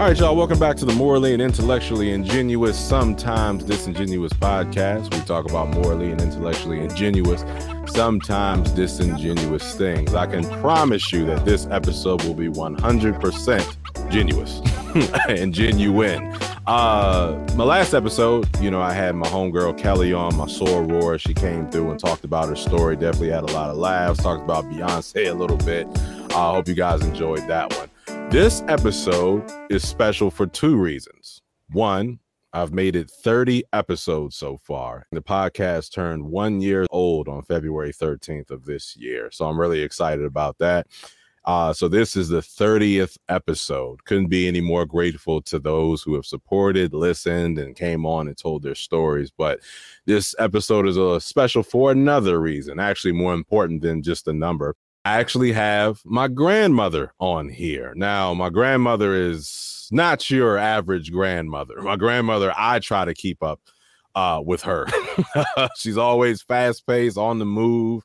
All right, y'all, welcome back to the morally and intellectually ingenuous, sometimes disingenuous podcast. We talk about morally and intellectually ingenuous, sometimes disingenuous things. I can promise you that this episode will be 100% genuous and genuine. Uh, my last episode, you know, I had my homegirl Kelly on, my soror. She came through and talked about her story. Definitely had a lot of laughs. Talked about Beyonce a little bit. I uh, hope you guys enjoyed that one. This episode is special for two reasons. One, I've made it 30 episodes so far. The podcast turned one year old on February 13th of this year. So I'm really excited about that. Uh, so this is the 30th episode. Couldn't be any more grateful to those who have supported, listened, and came on and told their stories. But this episode is a special for another reason, actually more important than just the number. I actually have my grandmother on here. Now, my grandmother is not your average grandmother. My grandmother, I try to keep up uh, with her. She's always fast paced, on the move.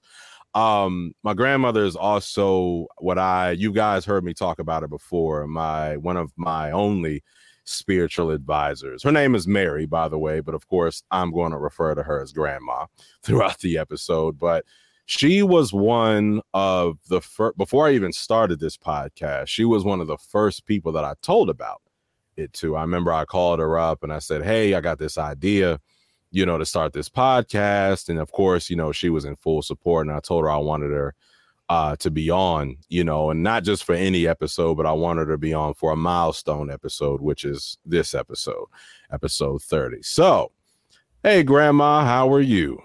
Um, my grandmother is also what I you guys heard me talk about her before. My one of my only spiritual advisors. Her name is Mary, by the way, but of course I'm going to refer to her as grandma throughout the episode. But she was one of the first before I even started this podcast. She was one of the first people that I told about it to. I remember I called her up and I said, "Hey, I got this idea." you know, to start this podcast. And of course, you know, she was in full support. And I told her I wanted her uh, to be on, you know, and not just for any episode, but I wanted her to be on for a milestone episode, which is this episode, episode 30. So, hey, Grandma, how are you?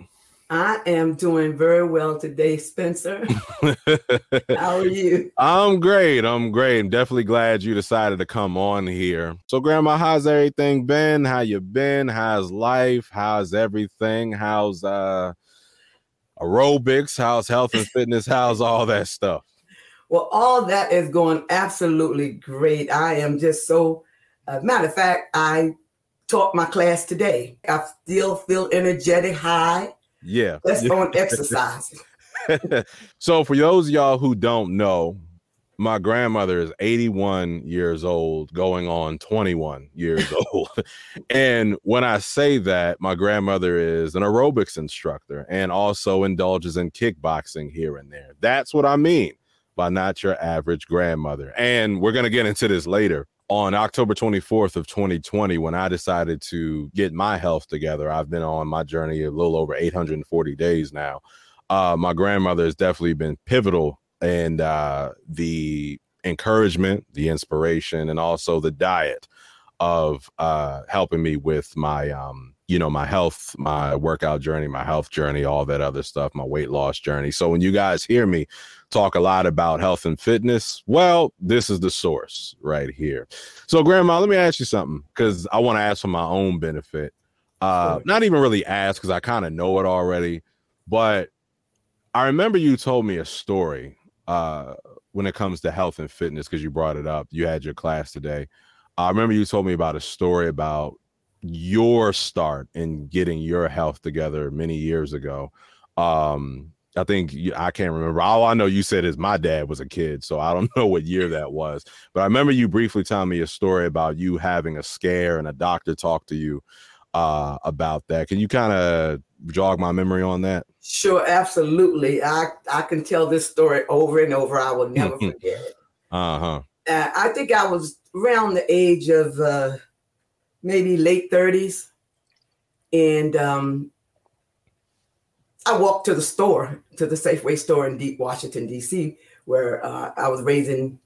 I am doing very well today, Spencer. How are you? I'm great. I'm great. I'm definitely glad you decided to come on here. So, Grandma, how's everything been? How you been? How's life? How's everything? How's uh aerobics? How's health and fitness? How's all that stuff? Well, all that is going absolutely great. I am just so. Uh, matter of fact, I taught my class today. I still feel energetic, high yeah. Let's go and exercise. so for those of y'all who don't know, my grandmother is 81 years old, going on 21 years old. and when I say that, my grandmother is an aerobics instructor and also indulges in kickboxing here and there. That's what I mean by not your average grandmother. And we're going to get into this later on October 24th of 2020 when I decided to get my health together. I've been on my journey a little over 840 days now. Uh, my grandmother has definitely been pivotal in uh, the encouragement, the inspiration, and also the diet of uh, helping me with my um, you know my health my workout journey my health journey all that other stuff my weight loss journey. So when you guys hear me talk a lot about health and fitness well this is the source right here. So grandma let me ask you something because i want to ask for my own benefit. Uh sure. not even really ask because i kind of know it already but i remember you told me a story uh when it comes to health and fitness because you brought it up. You had your class today. I remember you told me about a story about your start in getting your health together many years ago. Um, I think I can't remember. All I know you said is my dad was a kid, so I don't know what year that was. But I remember you briefly telling me a story about you having a scare and a doctor talked to you uh, about that. Can you kind of jog my memory on that? Sure, absolutely. I I can tell this story over and over. I will never forget it. Uh-huh. Uh, I think I was around the age of uh, maybe late 30s. And um, I walked to the store, to the Safeway store in Deep Washington, D.C., where uh, I was raising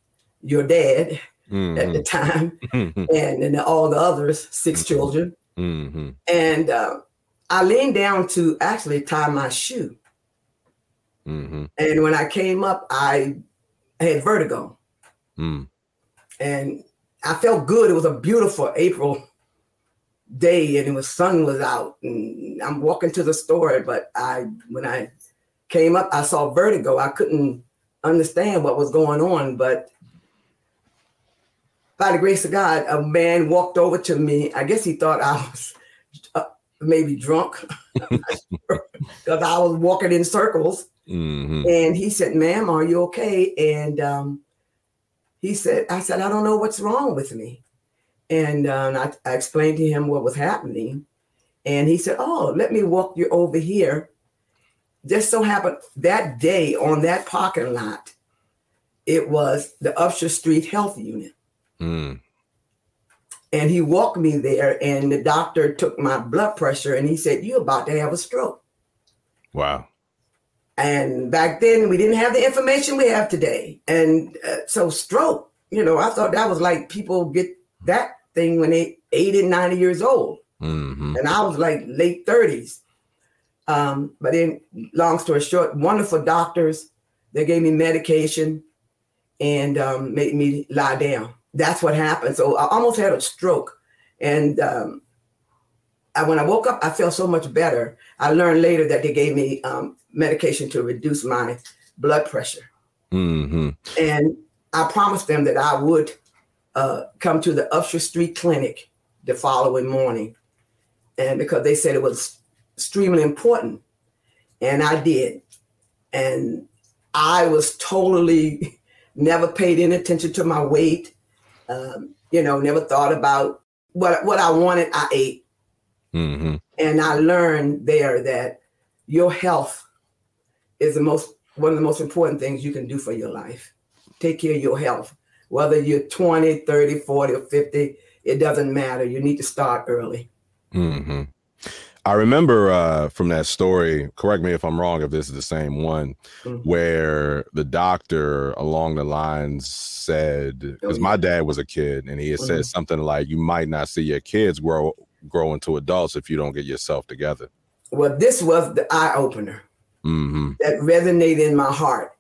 your dad mm-hmm. at the time mm-hmm. and, and all the others, 6 mm-hmm. children. Mm-hmm. And uh, I leaned down to actually tie my shoe. Mm-hmm. And when I came up, I had vertigo. Mm. And I felt good. It was a beautiful April day and it was sun was out and I'm walking to the store, but I when I came up, I saw vertigo. I couldn't understand what was going on, but by the grace of God, a man walked over to me. I guess he thought I was uh, maybe drunk because I was walking in circles. Mm-hmm. And he said, "Ma'am, are you okay?" And um, he said, "I said I don't know what's wrong with me." And, and I, I explained to him what was happening. And he said, Oh, let me walk you over here. Just so happened that day on that parking lot, it was the Upshur Street Health Unit. Mm. And he walked me there, and the doctor took my blood pressure and he said, You're about to have a stroke. Wow. And back then, we didn't have the information we have today. And uh, so, stroke, you know, I thought that was like people get that thing when they 80, 90 years old. Mm-hmm. And I was like late 30s. Um, but then, long story short, wonderful doctors. They gave me medication and um, made me lie down. That's what happened. So I almost had a stroke. And um, I, when I woke up, I felt so much better. I learned later that they gave me um, medication to reduce my blood pressure. Mm-hmm. And I promised them that I would uh, come to the Upshur Street Clinic the following morning. And because they said it was extremely important. And I did. And I was totally never paid any attention to my weight. Um, you know, never thought about what what I wanted, I ate. Mm-hmm. And I learned there that your health is the most one of the most important things you can do for your life. Take care of your health. Whether you're 20, 30, 40, or 50, it doesn't matter. You need to start early. Mm-hmm. I remember uh, from that story, correct me if I'm wrong, if this is the same one, Mhm. where the doctor along the lines said, because Oh, my dad was a kid and he had said Mhm. something like, you might not see your kids grow grow into adults if you don't get yourself together. Well, this was the eye opener. Mm-hmm. that resonated in my heart.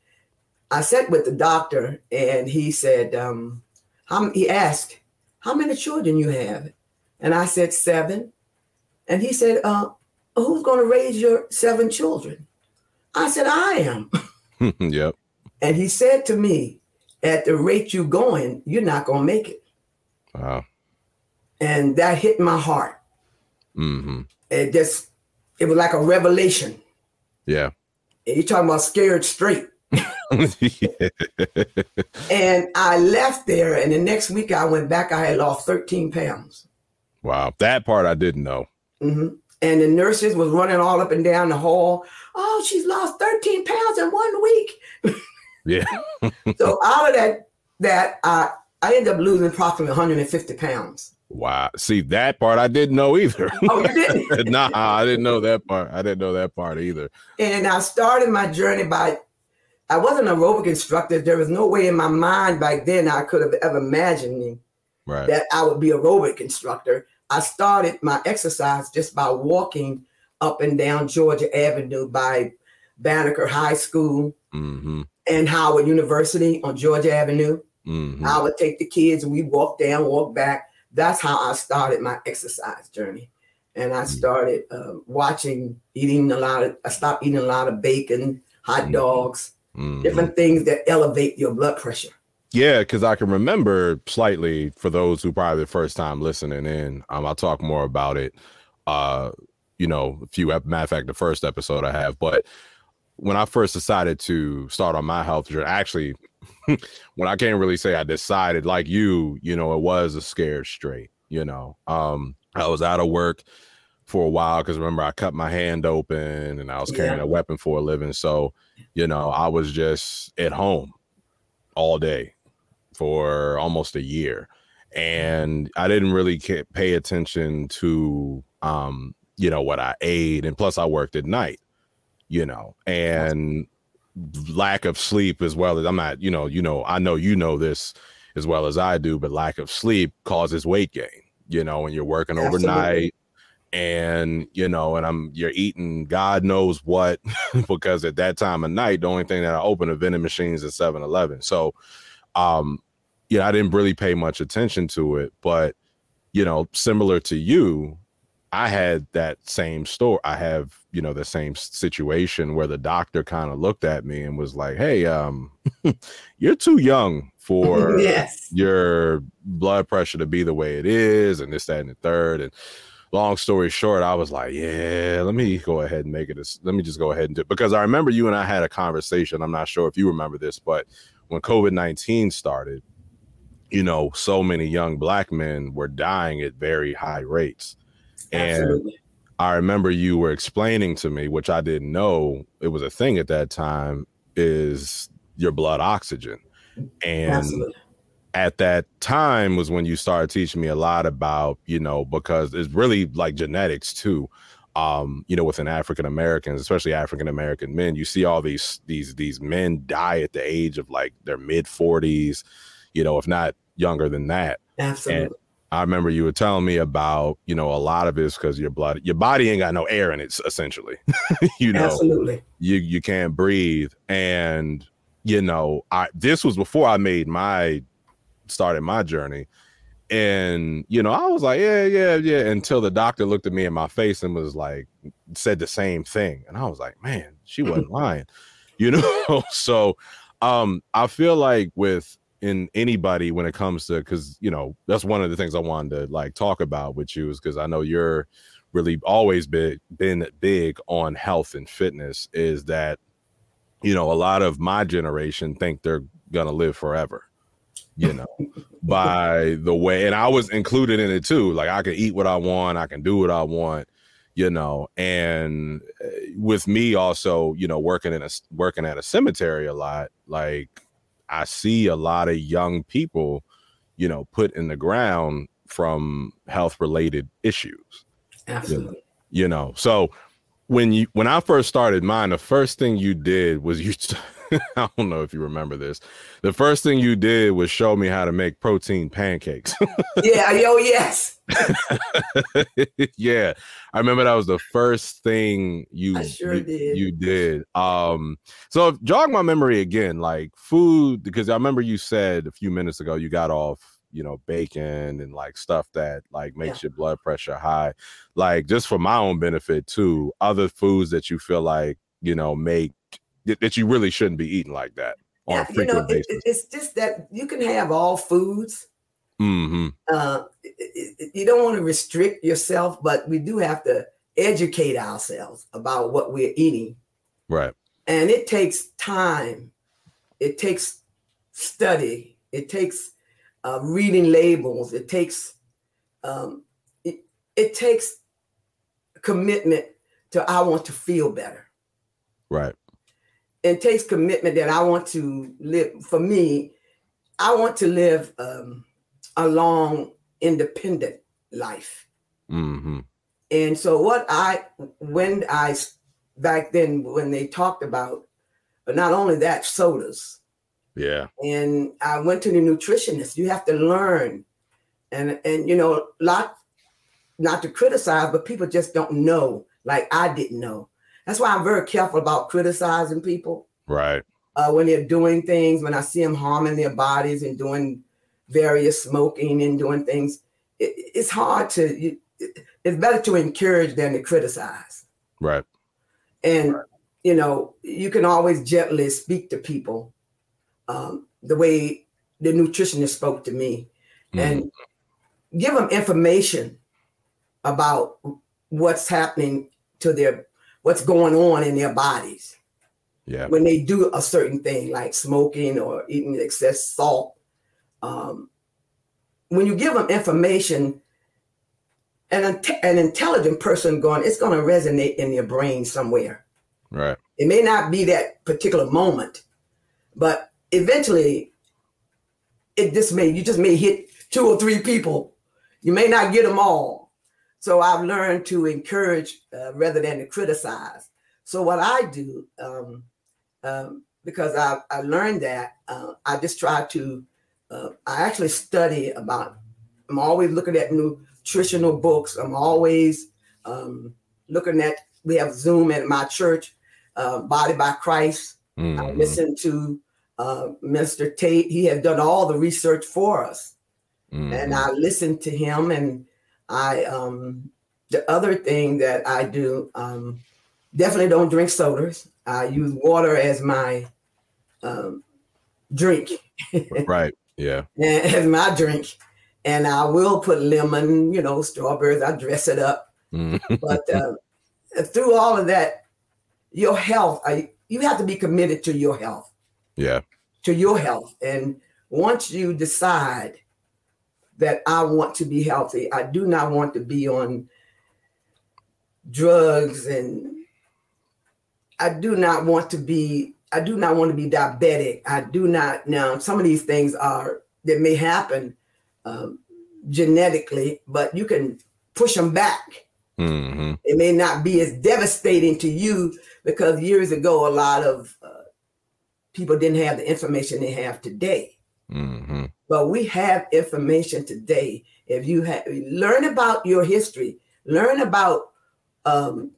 I sat with the doctor and he said, um, how, he asked, how many children you have? And I said, seven. And he said, uh, who's going to raise your seven children? I said, I am. yep. And he said to me, at the rate you're going, you're not going to make it. Wow. And that hit my heart. Mm-hmm. It just, it was like a revelation. Yeah. And you're talking about scared straight. And I left there, and the next week I went back. I had lost 13 pounds. Wow. That part I didn't know. hmm And the nurses was running all up and down the hall. Oh, she's lost 13 pounds in one week. Yeah. so out of that, that I I ended up losing approximately 150 pounds. Wow. See that part I didn't know either. Oh, you didn't? nah, I didn't know that part. I didn't know that part either. and I started my journey by I wasn't an aerobic instructor. There was no way in my mind back then I could have ever imagined me Right. that I would be a aerobic instructor. I started my exercise just by walking up and down Georgia Avenue by Banneker High School mm-hmm. and Howard University on Georgia Avenue. Mm-hmm. I would take the kids and we walk down, walk back. That's how I started my exercise journey. And I started uh, watching, eating a lot of, I stopped eating a lot of bacon, hot Mhm. dogs, Mhm. different things that elevate your blood pressure. Yeah, because I can remember slightly for those who probably the first time listening in. Um, I'll talk more about it. Uh, you know, a few matter of fact, the first episode I have, but when I first decided to start on my health journey, actually, when I can't really say I decided, like you, you know, it was a scared straight. You know, um, I was out of work for a while because remember I cut my hand open and I was carrying Yeah. a weapon for a living. So, you know, I was just at home all day for almost a year and i didn't really pay attention to um you know what i ate and plus i worked at night you know and lack of sleep as well as i'm not you know you know i know you know this as well as i do but lack of sleep causes weight gain you know when you're working Absolutely. overnight and you know and i'm you're eating god knows what because at that time of night the only thing that i open are vending machines at 7-eleven so um you know i didn't really pay much attention to it but you know similar to you i had that same store i have you know the same situation where the doctor kind of looked at me and was like hey um you're too young for yes. your blood pressure to be the way it is and this that and the third and long story short i was like yeah let me go ahead and make it a let me just go ahead and do it because i remember you and i had a conversation i'm not sure if you remember this but when covid-19 started you know, so many young black men were dying at very high rates. Absolutely. And I remember you were explaining to me, which I didn't know it was a thing at that time, is your blood oxygen. And Absolutely. At that time was when you started teaching me a lot about, you know, because it's really like genetics too. Um, you know, within African Americans, especially African American men, you see all these these these men die at the age of like their mid 40s, you know, if not younger than that. Absolutely. And I remember you were telling me about, you know, a lot of it's because your blood, your body ain't got no air in it, essentially. you know, absolutely. You you can't breathe. And, you know, I this was before I made my started my journey. And, you know, I was like, yeah, yeah, yeah. Until the doctor looked at me in my face and was like, said the same thing. And I was like, man, she wasn't lying. You know, so um, I feel like with in anybody when it comes to because you know that's one of the things I wanted to like talk about with you is because I know you're really always been been big on health and fitness is that you know a lot of my generation think they're gonna live forever you know by the way and i was included in it too like i can eat what i want i can do what i want you know and eh, with me also you know working in a working at a cemetery a lot like I see a lot of young people, you know, put in the ground from health related issues. Absolutely. You know, so when you when I first started mine, the first thing you did was you I don't know if you remember this. The first thing you did was show me how to make protein pancakes. yeah, yo, yes. yeah. I remember that was the first thing you sure you, did. you did. Um so jog my memory again, like food, because I remember you said a few minutes ago you got off you know bacon and like stuff that like makes yeah. your blood pressure high like just for my own benefit too other foods that you feel like you know make that you really shouldn't be eating like that on yeah, a frequent you know, basis. It, it's just that you can have all foods. Mm-hmm. Uh, you don't want to restrict yourself, but we do have to educate ourselves about what we're eating. Right. And it takes time. It takes study. It takes uh, reading labels. It takes um, it, it takes commitment to I want to feel better. Right it takes commitment that I want to live. For me, I want to live um, a long, independent life. Mm-hmm. And so, what I, when I, back then, when they talked about, but not only that, sodas. Yeah. And I went to the nutritionist. You have to learn. And, and you know, lot, not to criticize, but people just don't know like I didn't know. That's why I'm very careful about criticizing people. Right. Uh, when they're doing things, when I see them harming their bodies and doing various smoking and doing things, it, it's hard to. You, it's better to encourage than to criticize. Right. And right. you know, you can always gently speak to people, um, the way the nutritionist spoke to me, mm. and give them information about what's happening to their what's going on in their bodies. Yeah. When they do a certain thing like smoking or eating excess salt, um, when you give them information, an, an intelligent person going, it's going to resonate in their brain somewhere. Right. It may not be that particular moment, but eventually, it just may you just may hit two or three people. You may not get them all, so I've learned to encourage uh, rather than to criticize. So what I do, um, um, because I, I learned that, uh, I just try to, uh, I actually study about, I'm always looking at nutritional books. I'm always um, looking at, we have Zoom at my church, uh, Body by Christ. Mm-hmm. I listen to uh, Mr. Tate. He has done all the research for us. Mm-hmm. And I listen to him and I um the other thing that I do um definitely don't drink sodas. I use water as my um drink. right. Yeah. as my drink. And I will put lemon, you know, strawberries, I dress it up. Mm. but uh, through all of that, your health, I, you have to be committed to your health. Yeah. To your health. And once you decide that I want to be healthy, I do not want to be on drugs and I do not want to be I do not want to be diabetic. I do not now some of these things are that may happen um, genetically, but you can push them back. Mm-hmm. It may not be as devastating to you because years ago, a lot of uh, people didn't have the information they have today. Mm-hmm. But we have information today. If you have learn about your history, learn about um,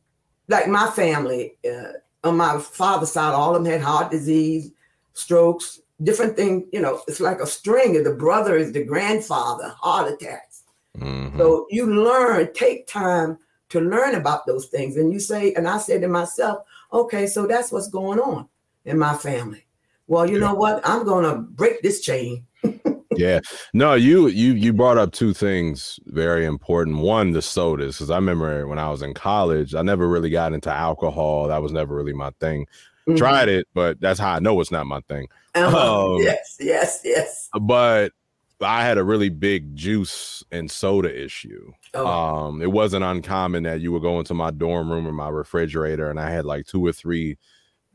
like my family uh, on my father's side, all of them had heart disease, strokes, different thing. You know, it's like a string. Of the brother is the grandfather, heart attacks. Mm-hmm. So you learn, take time to learn about those things. And you say, and I said to myself, okay, so that's what's going on in my family. Well, you know what? I'm gonna break this chain. yeah. No, you you you brought up two things very important. One, the sodas, because I remember when I was in college, I never really got into alcohol. That was never really my thing. Mm-hmm. Tried it, but that's how I know it's not my thing. Uh-huh. Um, yes, yes, yes. But I had a really big juice and soda issue. Oh. Um, it wasn't uncommon that you would go into my dorm room or my refrigerator, and I had like two or three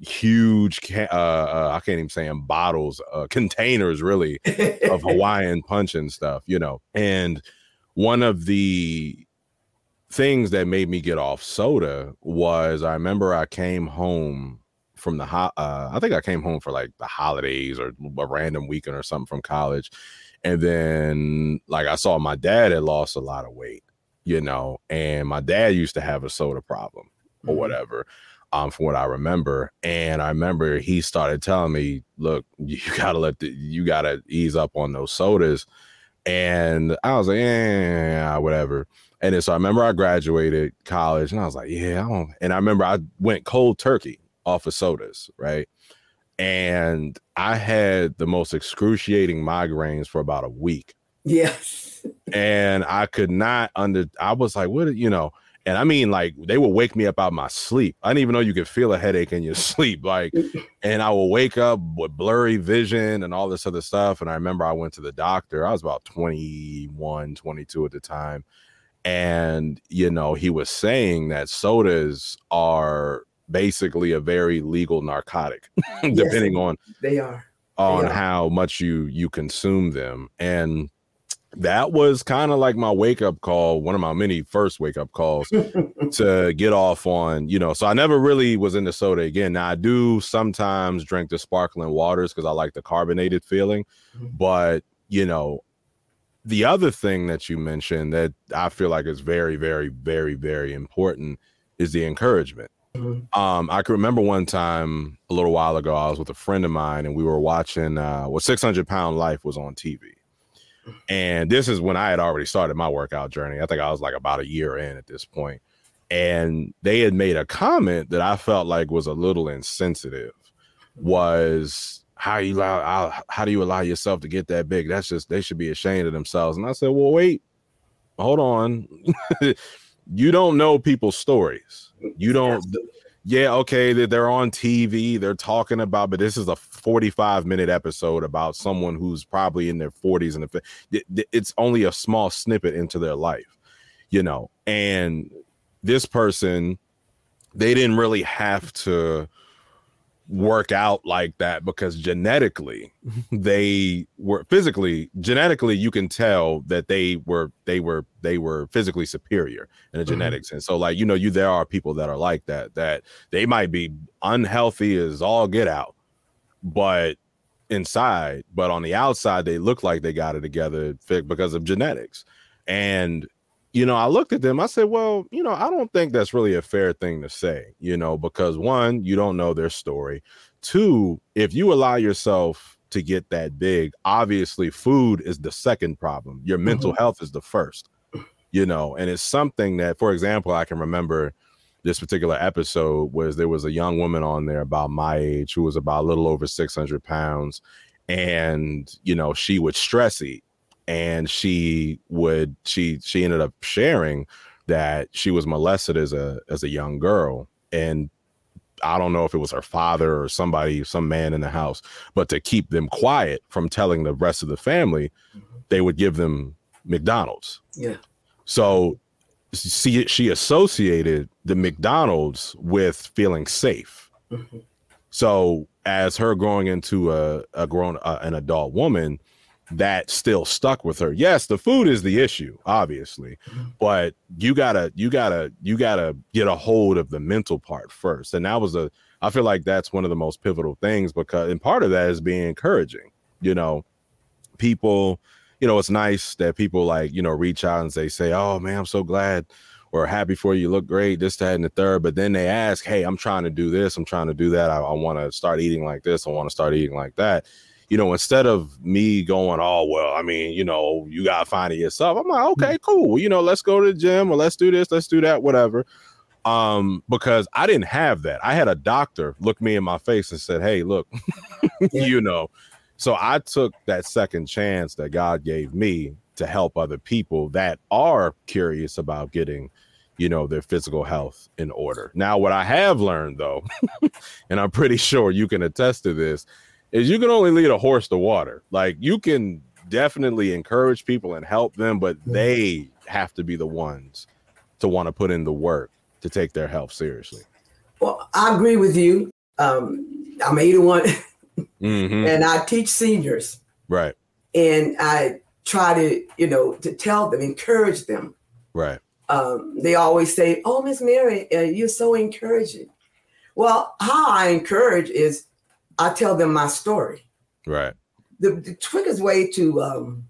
huge, uh, uh, I can't even say them bottles, uh, containers really of Hawaiian punch and stuff, you know. And one of the things that made me get off soda was I remember I came home from the ho- uh, I think I came home for like the holidays or a random weekend or something from college and then like I saw my dad had lost a lot of weight, you know, and my dad used to have a soda problem or mm-hmm. Um, from what I remember. And I remember he started telling me, look, you gotta let the you gotta ease up on those sodas. And I was like, yeah, whatever. And then so I remember I graduated college and I was like, yeah, I don't. And I remember I went cold turkey off of sodas, right? and I had the most excruciating migraines for about a week. Yes. and I could not under I was like, what you know, and I mean like they would wake me up out my sleep. I didn't even know you could feel a headache in your sleep. Like, and I will wake up with blurry vision and all this other stuff. And I remember I went to the doctor. I was about 21, 22 at the time. And you know, he was saying that sodas are basically a very legal narcotic, depending yes, on they are on they are. how much you you consume them. And that was kind of like my wake up call, one of my many first wake up calls to get off on, you know. So I never really was into soda again. Now I do sometimes drink the sparkling waters because I like the carbonated feeling, mm-hmm. but you know, the other thing that you mentioned that I feel like is very, very, very, very important is the encouragement. Mm-hmm. Um, I can remember one time a little while ago, I was with a friend of mine and we were watching uh what 600 pound life was on TV. And this is when I had already started my workout journey. I think I was like about a year in at this point. And they had made a comment that I felt like was a little insensitive was how you allow how do you allow yourself to get that big? That's just they should be ashamed of themselves. And I said, Well, wait, hold on. you don't know people's stories. You don't. Yeah, okay, they're on TV, they're talking about, but this is a 45 minute episode about someone who's probably in their 40s and it's only a small snippet into their life, you know. And this person, they didn't really have to work out like that because genetically they were physically genetically you can tell that they were they were they were physically superior in the mm-hmm. genetics and so like you know you there are people that are like that that they might be unhealthy as all get out but inside but on the outside they look like they got it together because of genetics and you know, I looked at them, I said, well, you know, I don't think that's really a fair thing to say, you know, because one, you don't know their story. Two, if you allow yourself to get that big, obviously food is the second problem. Your mental mm-hmm. health is the first, you know, and it's something that, for example, I can remember this particular episode was there was a young woman on there about my age who was about a little over 600 pounds and you know she would stress eat and she would she she ended up sharing that she was molested as a as a young girl and I don't know if it was her father or somebody, some man in the house, but to keep them quiet from telling the rest of the family, mm-hmm. they would give them McDonald's. Yeah. So she she associated the McDonald's with feeling safe. Mm-hmm. So as her growing into a, a grown uh, an adult woman, that still stuck with her. Yes, the food is the issue, obviously, mm-hmm. but you gotta you gotta you gotta get a hold of the mental part first. And that was a I feel like that's one of the most pivotal things because and part of that is being encouraging. You know, people, you know, it's nice that people like, you know, reach out and they say, Oh man, I'm so glad or happy for you, look great, this, that, and the third. But then they ask, Hey, I'm trying to do this, I'm trying to do that. I, I want to start eating like this, I want to start eating like that you know, instead of me going, oh, well, I mean, you know, you got to find it yourself. I'm like, okay, cool. You know, let's go to the gym or let's do this, let's do that, whatever. Um, because I didn't have that. I had a doctor look me in my face and said, hey, look, yeah. you know. So I took that second chance that God gave me to help other people that are curious about getting you know their physical health in order. Now what I have learned though, and I'm pretty sure you can attest to this, is you can only lead a horse to water. Like you can definitely encourage people and help them, but they have to be the ones to want to put in the work to take their health seriously. Well, I agree with you. Um, I'm 81 mm-hmm. and I teach seniors. Right. And I try to, you know, to tell them, encourage them. Right. Um, they always say, "Oh, Miss Mary, uh, you're so encouraging." Well, how I encourage is I tell them my story. Right. The, the quickest way to um,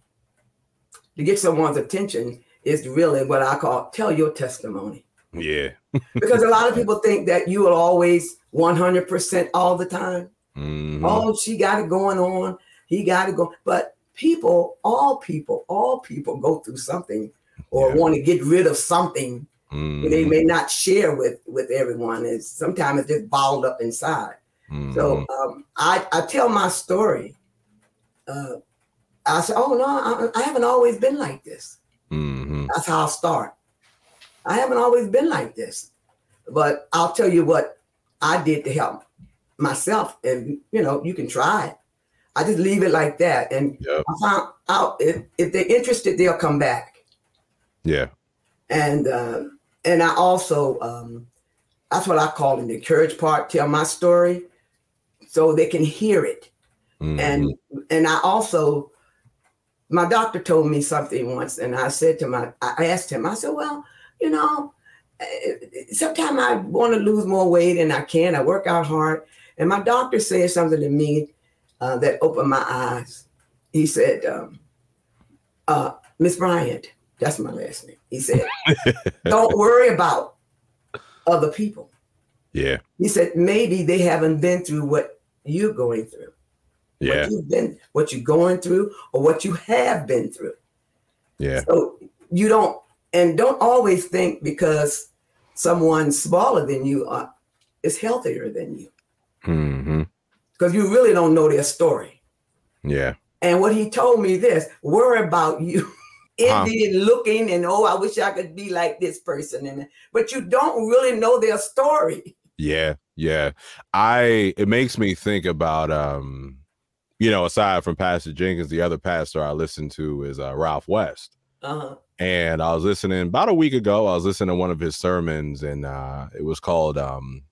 to get someone's attention is really what I call tell your testimony. Yeah. because a lot of people think that you are always 100% all the time. Mm-hmm. Oh, she got it going on. He got it going. But people, all people, all people go through something or yeah. want to get rid of something mm-hmm. they may not share with with everyone. And sometimes it's just bottled up inside. Mm-hmm. So um, I, I tell my story. Uh, I say, oh no, I, I, haven't always been like this. Mm-hmm. That's how I start. I haven't always been like this, but I'll tell you what I did to help myself, and you know, you can try it. I just leave it like that, and yep. I found out if, if they're interested, they'll come back. Yeah, and uh, and I also um, that's what I call in the courage part. Tell my story, so they can hear it. Mm-hmm. And and I also my doctor told me something once, and I said to my I asked him, I said, Well, you know, eh, sometimes I want to lose more weight and I can. I work out hard. And my doctor said something to me uh, that opened my eyes. He said, um, uh, Miss Bryant, that's my last name. He said, Don't worry about other people. Yeah. He said, maybe they haven't been through what you're going through. Yeah. What you've been, what you're going through, or what you have been through. Yeah. So you don't, and don't always think because someone smaller than you are, uh, is healthier than you. Mm-hmm. Because you really don't know their story. Yeah. And what he told me this, worry about you. envy and looking and oh, I wish I could be like this person. And but you don't really know their story. Yeah, yeah. I it makes me think about um, you know, aside from Pastor Jenkins, the other pastor I listen to is uh, Ralph West. Uh-huh. And I was listening about a week ago. I was listening to one of his sermons, and uh, it was called um,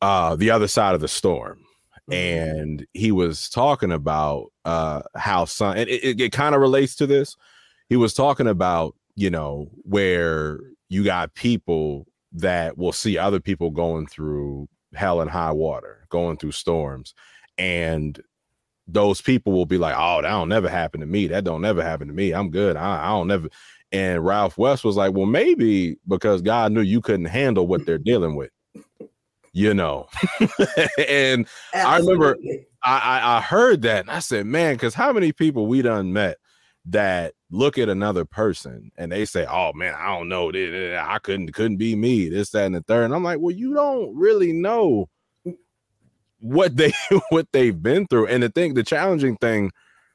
uh, "The Other Side of the Storm." Mm-hmm. And he was talking about uh, how some, and it, it, it kind of relates to this. He was talking about, you know, where you got people that will see other people going through hell and high water, going through storms, and those people will be like, "Oh, that don't never happen to me. That don't never happen to me. I'm good. I, I don't never." And Ralph West was like, "Well, maybe because God knew you couldn't handle what they're dealing with." You know, and Absolutely. I remember I, I I heard that and I said, man, because how many people we done met that look at another person and they say, "Oh man, I don't know, I couldn't couldn't be me." This, that, and the third. And I'm like, well, you don't really know what they what they've been through. And the thing, the challenging thing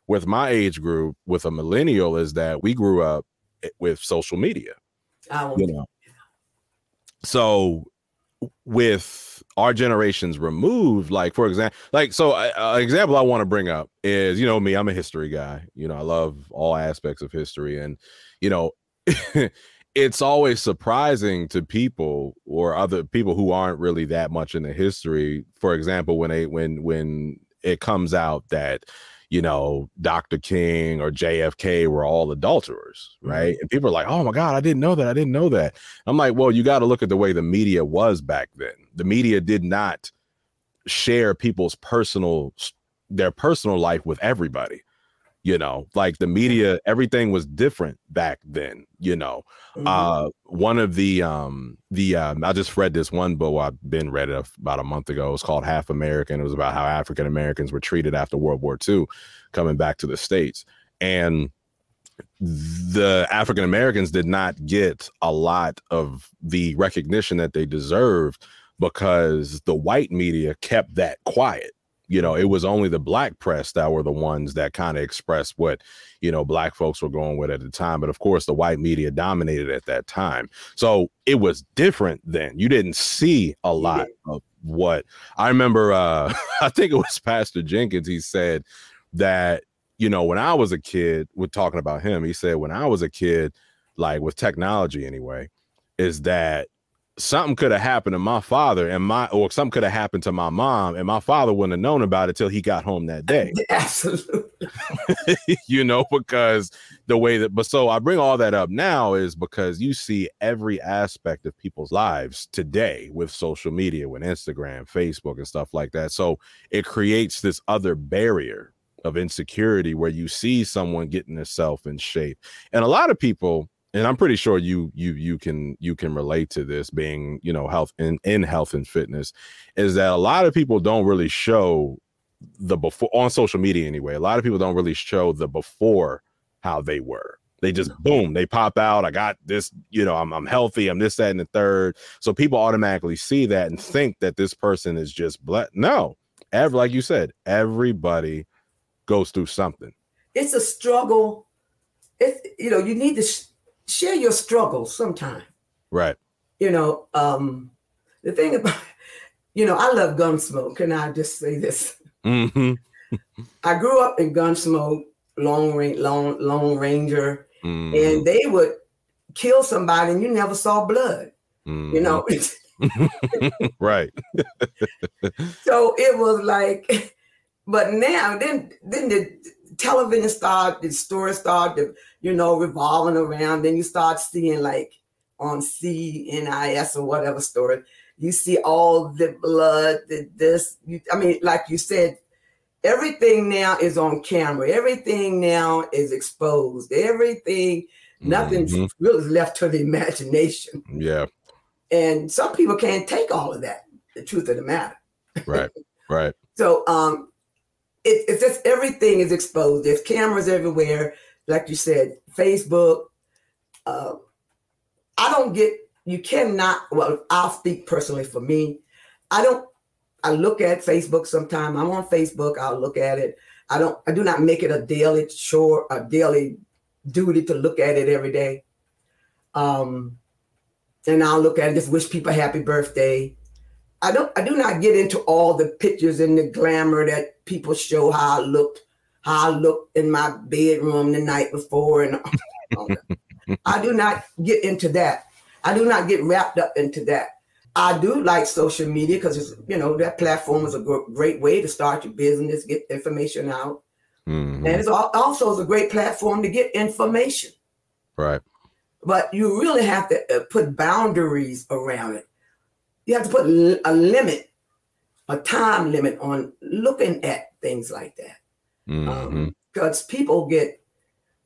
with my age group, with a millennial, is that we grew up eh, with social media. Oh, you know, so with our generations removed, like for example, like so, an example I want to bring up is you know me, I'm a history guy. You know, I love all aspects of history, and you know. it's always surprising to people or other people who aren't really that much in the history for example when they when when it comes out that you know, Dr. King or JFK were all adulterers, right? Mm-hmm. And people are like, oh my God, I didn't know that. I didn't know that. I'm like, well, you got to look at the way the media was back then. The media did not share people's personal, their personal life with everybody you know like the media everything was different back then you know. Mm-hmm. uh one of the um the um i just read this one book i've been read it about a month ago. It was called half american. It was about how african americans were treated after world war ii coming back to the states. And the African Americans did not get a lot of the recognition that they deserved because the white media kept that quiet you know, it was only the black press that were the ones that kind of expressed what, you know, black folks were going with at the time. But of course, the white media dominated at that time. So it was different then. You didn't see a lot of what I remember. Uh, I think it was Pastor Jenkins. He said that, you know, when I was a kid, we're talking about him, he said, when I was a kid, like with technology anyway, is that something could have happened to my father and my or something could have happened to my mom and my father wouldn't have known about it till he got home that day. Absolutely. You know because the way that but so i bring all that up now is because you see every aspect of people's lives today with social media with instagram facebook and stuff like that. So it creates this other barrier of insecurity where you see someone getting themselves in shape. And a lot of people and I'm pretty sure you you you can you can relate to this being you know health in in health and fitness is that a lot of people don't really show the before on social media anyway a lot of people don't really show the before how they were. They just boom they pop out i got this you know i'm, I'm healthy i'm this that and the third. So people automatically see that and think that this person is just black no ever like you said everybody goes through something. It's a struggle. It's you know you need to sh- share your struggles sometime. Right. You know, um, the thing about, you know, I love Gunsmoke. Can I just say this? Mm-hmm. I grew up in Gunsmoke, Long Range, Long Long Ranger, mm-hmm. and they would kill somebody and you never saw blood. Mm-hmm. You know. Right. so it was like, but now then then the television started, the story started, you know, revolving around. Then you start seeing like on CNIS or whatever story, you see all the blood, the this. You, I mean, like you said, everything now is on camera. Everything now is exposed. Everything, nothing's mm-hmm. really left to the imagination. Yeah. And some people can't take all of that. The truth of the matter. Right. Right. so um it, it's just everything is exposed. There's cameras everywhere, like you said, Facebook. Uh, I don't get. You cannot. Well, I'll speak personally for me. I don't. I look at Facebook sometime. I'm on Facebook. I'll look at it. I don't. I do not make it a daily chore, a daily duty to look at it every day. Um, and I'll look at it. Just wish people happy birthday. I don't I do not get into all the pictures and the glamour that people show how I looked, how I looked in my bedroom the night before and I do not get into that. I do not get wrapped up into that. I do like social media because it's you know that platform is a great way to start your business, get information out, mm-hmm. and it's also is a great platform to get information. Right. But you really have to uh, put boundaries around it you have to put a limit, a time limit on looking at things like that. Mm-hmm. Because um, people get,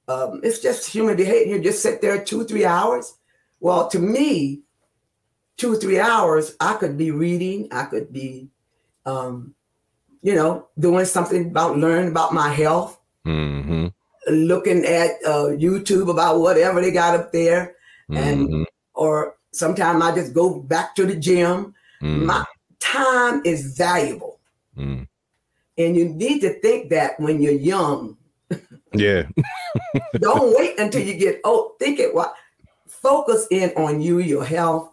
um, it's just human behavior. You just sit there two, three hours. Well, to me, two or three hours, I could be reading, I could be, um, you know, doing something about learning about my health, mm-hmm. looking at uh, YouTube about whatever they got up there, mm-hmm. and or Sometimes I just go back to the gym. Mm. My time is valuable. Mm. And you need to think that when you're young. Yeah. Don't wait until you get old. Think it what focus in on you, your health,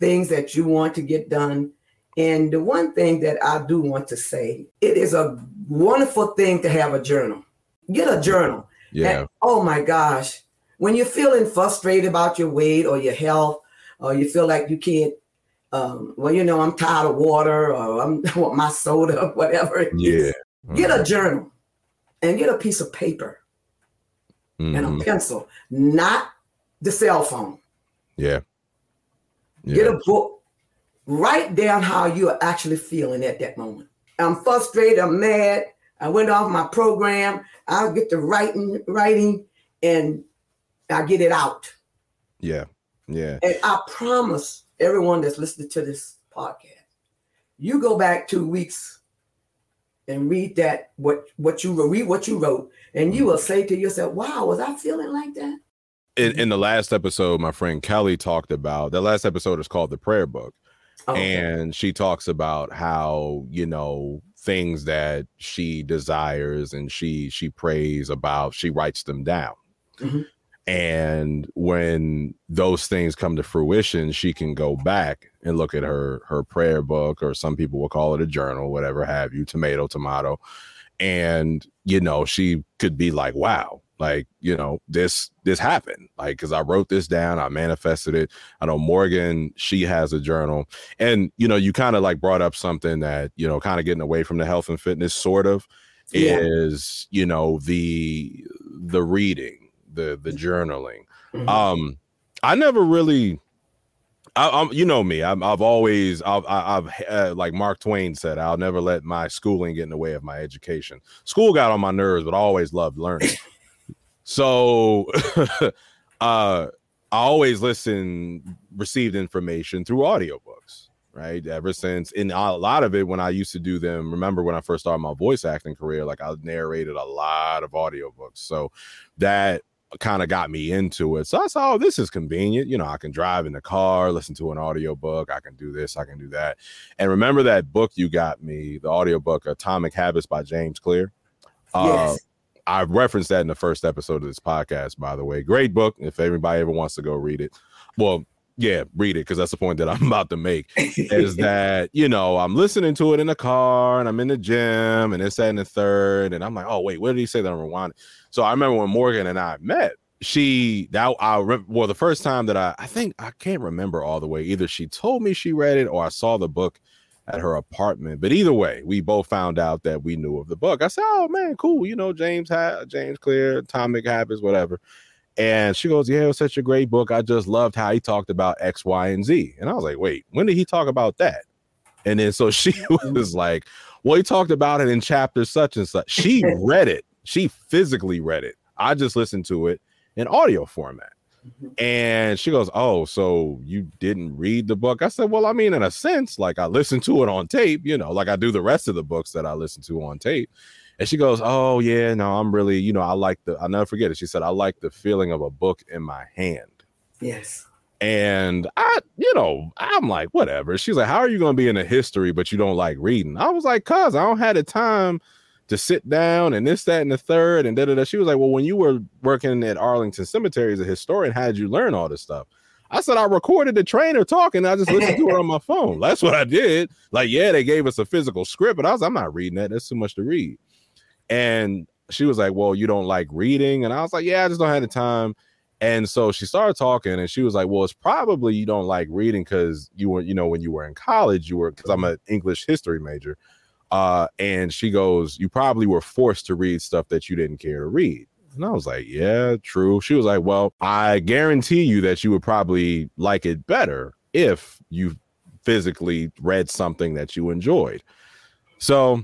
things that you want to get done. And the one thing that I do want to say, it is a wonderful thing to have a journal. Get a journal. Yeah. And, oh my gosh. When you're feeling frustrated about your weight or your health, or you feel like you can't, um, well, you know, I'm tired of water or I'm, I want my soda, whatever. Yeah. Get a journal and get a piece of paper and Mhm. a pencil, not the cell phone. Yeah. Get a book. Write down how you are actually feeling at that moment. I'm frustrated. I'm mad. I went off my program. I'll get to writing, writing, and I get it out. Yeah. Yeah. And I promise everyone that's listening to this podcast, you go back two weeks and read that what what you read what you wrote, and you will say to yourself, "Wow, was I feeling like that?" In, in the last episode, my friend Kelly talked about the last episode is called the prayer book. Oh, okay. and she talks about how you know things that she desires and she she prays about she writes them down Mhm. And when those things come to fruition she can go back and look at her her prayer book or some people will call it a journal whatever have you tomato tomato. And you know she could be like wow like you know this this happened. Like because i wrote this down i manifested it. I know morgan she has a journal. And you know you kind of like brought up something that you know kind of getting away from the health and fitness sort of Yeah. is you know the the reading the the journaling Mhm. um i never really I, I'm, you know me. I'm, I've always, I've, I- I've, uh, like Mark Twain said, I'll never let my schooling get in the way of my education. School got on my nerves, but I always loved learning. so, uh, I always listen, received information through audiobooks, right? Ever since, and a lot of it when I used to do them. Remember when I first started my voice acting career, like I narrated a lot of audiobooks. So that kind of got me into it. So I saw, oh, this is convenient. You know, I can drive in the car, listen to an audiobook. I can do this, I can do that. And remember that book you got me, the audiobook Atomic Habits by James Clear? Uh, yes. I referenced that in the first episode of this podcast, by the way. Great book. If anybody ever wants to go read it, well, yeah, read it because that's the point that I'm about to make. Is that you know I'm listening to it in the car and I'm in the gym and it's that and the third and I'm like, oh wait, what did he say that I'm rewinding? So I remember when Morgan and I met, she that I re- well the first time that I I think I can't remember all the way. Either she told me she read it or I saw the book at her apartment. But either way, we both found out that we knew of the book. I said, "Oh man, cool. You know James ha- James Clear, Atomic Habits, whatever." And she goes, "Yeah, it was such a great book. I just loved how he talked about X, Y, and Z." And I was like, "Wait, when did he talk about that?" And then so she mm-hmm. was like, "Well, he talked about it in chapter such and such." She read it. She physically read it. I just listened to it in audio format. And she goes, Oh, so you didn't read the book? I said, Well, I mean, in a sense, like I listened to it on tape, you know, like I do the rest of the books that I listen to on tape. And she goes, Oh, yeah, no, I'm really, you know, I like the, I'll never forget it. She said, I like the feeling of a book in my hand. yes. And I, you know, I'm like, whatever. She's like, How are you going to be in a history, but you don't like reading? I was like, Cuz I don't have the time to sit down and this, that, and the third, and da da da. She was like, Well, when you were working at Arlington Cemetery as a historian, how did you learn all this stuff? I said, I recorded the trainer talking. I just listened to her on my phone. That's what I did. Like, yeah, they gave us a physical script, but I was, I'm not reading that. That's too much to read. And she was like, Well, you don't like reading? And I was like, Yeah, I just don't have the time. And so she started talking and she was like, Well, it's probably you don't like reading because you were, you know, when you were in college, you were because I'm an English history major. Uh, and she goes, You probably were forced to read stuff that you didn't care to read. And I was like, Yeah, true. She was like, Well, I guarantee you that you would probably like it better if you physically read something that you enjoyed. So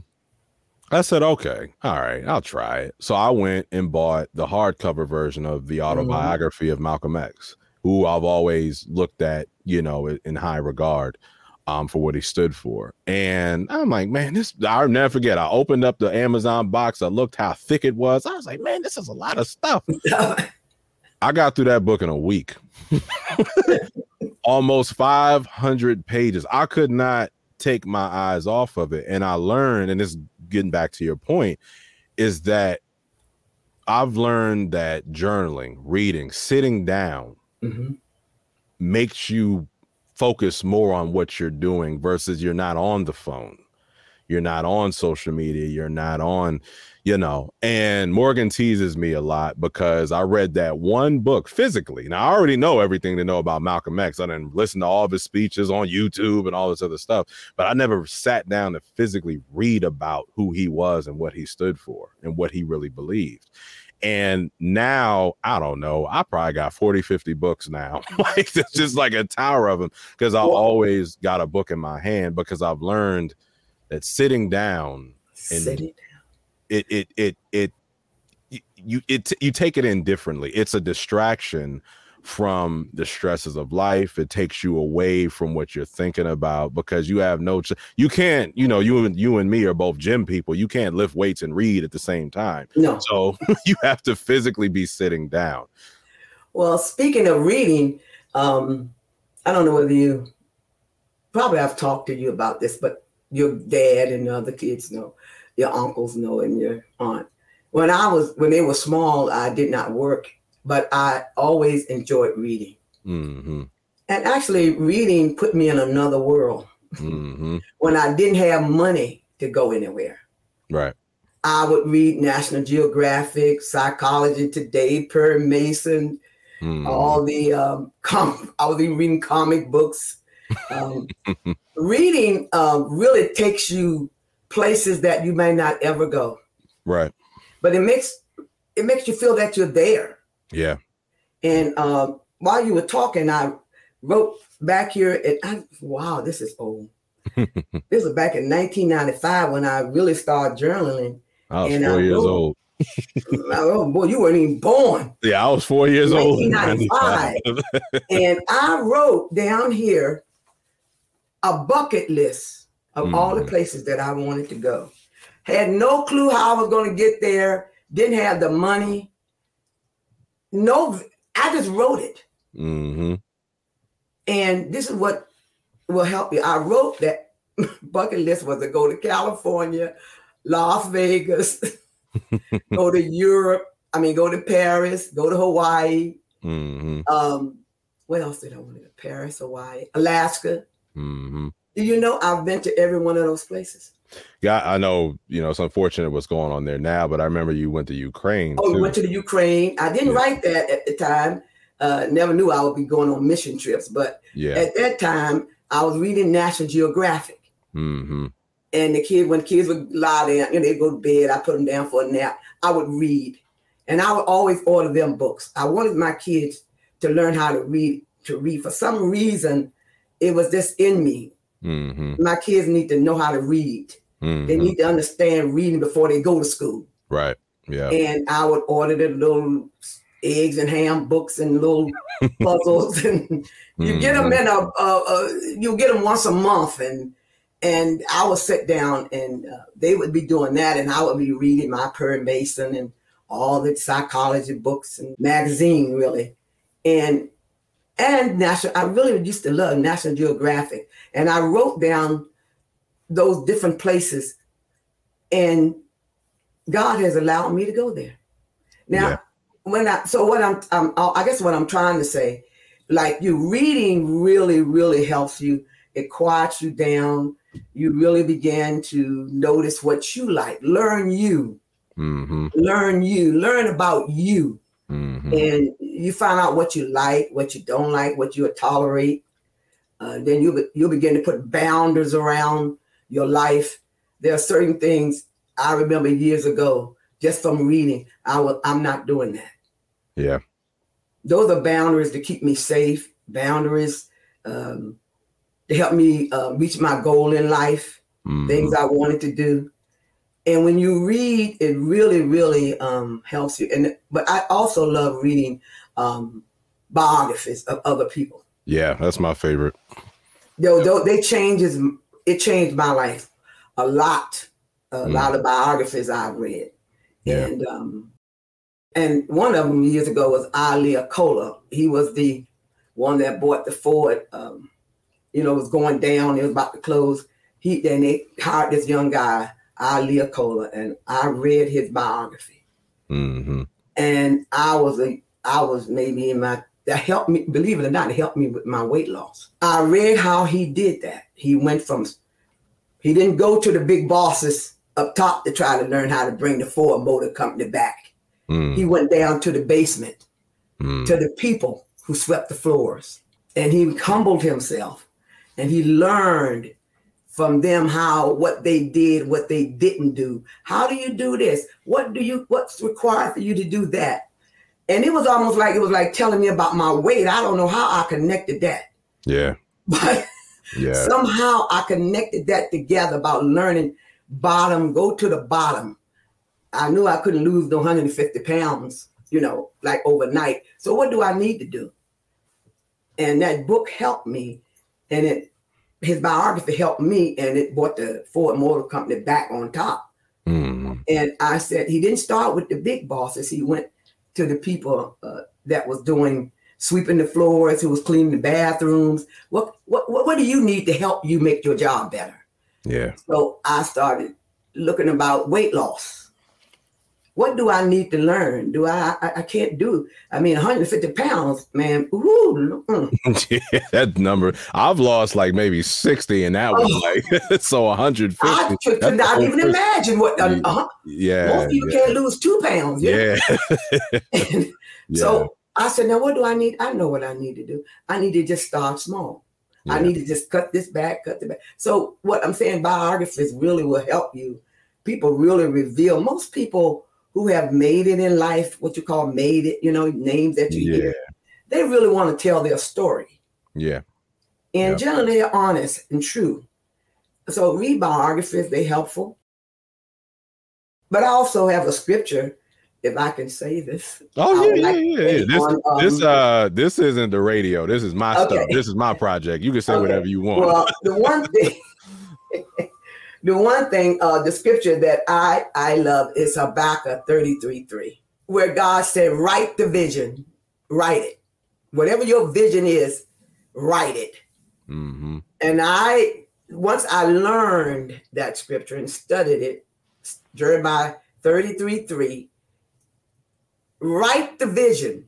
I said, okay, all right, I'll try it. So I went and bought the hardcover version of the autobiography of Malcolm X, who I've always looked at, you know, in high regard um, for what he stood for. And I'm like, man, this, I'll never forget. I opened up the Amazon box, I looked how thick it was. I was like, man, this is a lot of stuff. I got through that book in a week. Almost 500 pages. I could not take my eyes off of it. And I learned, and this getting back to your point, is that I've learned that journaling, reading, sitting down Mhm. makes you focus more on what you're doing versus you're not on the phone. You're not on social media. You're not on you know and morgan teases me a lot because i read that one book physically. Now i already know everything to know about malcolm x. I didn't listen to all of his speeches on youtube and all this other stuff but i never sat down to physically read about who he was and what he stood for and what he really believed and now I don't know. I probably got 40, 50 books now. like it's just like a tower of them because I always got a book in my hand because I've learned that sitting down and Sitting down. it it it it you it you take it in differently. It's a distraction from the stresses of life. It takes you away from what you're thinking about because you have no ch- you can't, you know, you and you and me are both gym people. You can't lift weights and read at the same time. No. So you have to physically be sitting down. Well, speaking of reading, um, I don't know whether you probably I've talked to you about this, but your dad and the other kids know, your uncles know, and your aunt. When I was when they were small, I did not work, but I always enjoyed reading. hmm And actually, reading put me in another world. hmm When I didn't have money to go anywhere, Right. I would read National Geographic, Psychology Today, Perry Mason, Mhm. all the um, com- I was even reading comic books. Um, reading um, really takes you places that you may not ever go, Right. but it makes it makes you feel that you're there. Yeah. And um, while you were talking, I wrote back here, and I, wow, this is old. this was back in 1995 when I really started journaling. I was And four I years wrote- old. oh boy, you weren't even born. Yeah, I was four years old. 1995. 95. and I wrote down here a bucket list of all the places that I wanted to go. Had no clue how I was going to get there. Didn't have the money. No, I just wrote it. hmm And this is what will help you. I wrote that bucket list was to go to California, Las Vegas, go to Europe. I mean, go to Paris, go to Hawaii. hmm Um, what else did I want to go? Paris, Hawaii, Alaska. hmm Do you know I've been to every one of those places? Yeah, I know. You know, it's unfortunate what's going on there now, but I remember you went to Ukraine. Oh, we too. went to the Ukraine. I didn't Yeah. write that at the time. Uh, never knew I would be going on mission trips, but yeah. at that time I was reading National Geographic. hmm And the kid, when kids would lie down, you know, they go to bed, I put them down for a nap. I would read, and I would always order them books. I wanted my kids to learn how to read. To read for some reason, it was just in me. Hmm My kids need to know how to read. They hmm need to understand reading before they go to school. Right. Yeah. And I would order the little eggs and ham books and little puzzles, and you get them in a, a, a you get them once a month, and and I would sit down and uh, they would be doing that, and I would be reading my Perry Mason and all the psychology books and magazine really, and and national. I really used to love National Geographic, and I wrote down those different places, and God has allowed me to go there. Now, Yeah. when I so what I'm, I'm I guess what I'm trying to say, like you reading really really helps you. It quiets you down. You really begin to notice what you like. Learn you. hmm Learn you. Learn about you. hmm And you find out what you like, what you don't like, what you tolerate. Uh, then you you'll begin to put boundaries around your life. There are certain things I remember years ago, just from reading. I was I'm not doing that. Yeah. Those are boundaries to keep me safe. Boundaries um, to help me uh, reach my goal in life. Mhm. Things I wanted to do. And when you read, it really, really um, helps you. And but I also love reading um, biographies of other people. Yeah, that's my favorite. Though, though they changes it changed my life a lot. A Mm. lot of biographies I've read, Yeah. and um, and one of them years ago was Ali Acola. He was the one that bought the Ford. Um, you know, it was going down. It was about to close. He then they hired this young guy, Ali Acola, and I read his biography hmm and I was a I was maybe in my that helped me, believe it or not, it helped me with my weight loss. I read how he did that. He went from, he didn't go to the big bosses up top to try to learn how to bring the Ford Motor Company back. Mm. He went down to the basement, mm. to the people who swept the floors. And he humbled himself and he learned from them how what they did, what they didn't do. How do you do this? What do you what's required for you to do that? And it was almost like it was like telling me about my weight. I don't know how I connected that. Yeah. But yeah. somehow I connected that together about learning bottom, go to the bottom. I knew I couldn't lose the 150 pounds, you know, like overnight. So what do I need to do? And that book helped me. And it his biography helped me and it brought the Ford Motor Company back on top. Mm. And I said he didn't start with the big bosses. He went to the people uh, that was doing sweeping the floors, who was cleaning the bathrooms. What, what what what do you need to help you make your job better? Yeah. So I started looking about weight loss. What do I need to learn? Do I? I, I can't do. I mean, 150 pounds, man. Ooh, mm. yeah, that number. I've lost like maybe 60, and that was oh. like so 150. I could not even imagine what. Uh, uh, yeah, most people yeah. can't lose two pounds. Yeah. yeah. So I said, now what do I need? I know what I need to do. I need to just start small. Yeah. I need to just cut this back, cut the back. So what I'm saying, biographies really will help you. People really reveal. Most people who have made it in life, what you call made it, you know, names that you yeah. hear, they really want to tell their story. Yeah. And yep. generally they're honest and true. So read biographies, they're helpful. But I also have a scripture, if I can say this. Oh yeah, like yeah, yeah, This, on, um, this uh this isn't the radio. This is my okay. stuff. This is my project. You can say okay. whatever you want. Well, the one thing the one thing, uh, the scripture that I I love is Habakkuk 33 3, where God said, Write the vision, write it. Whatever your vision is, write it. Mm-hmm. And I, once I learned that scripture and studied it, Jeremiah 33 3, write the vision,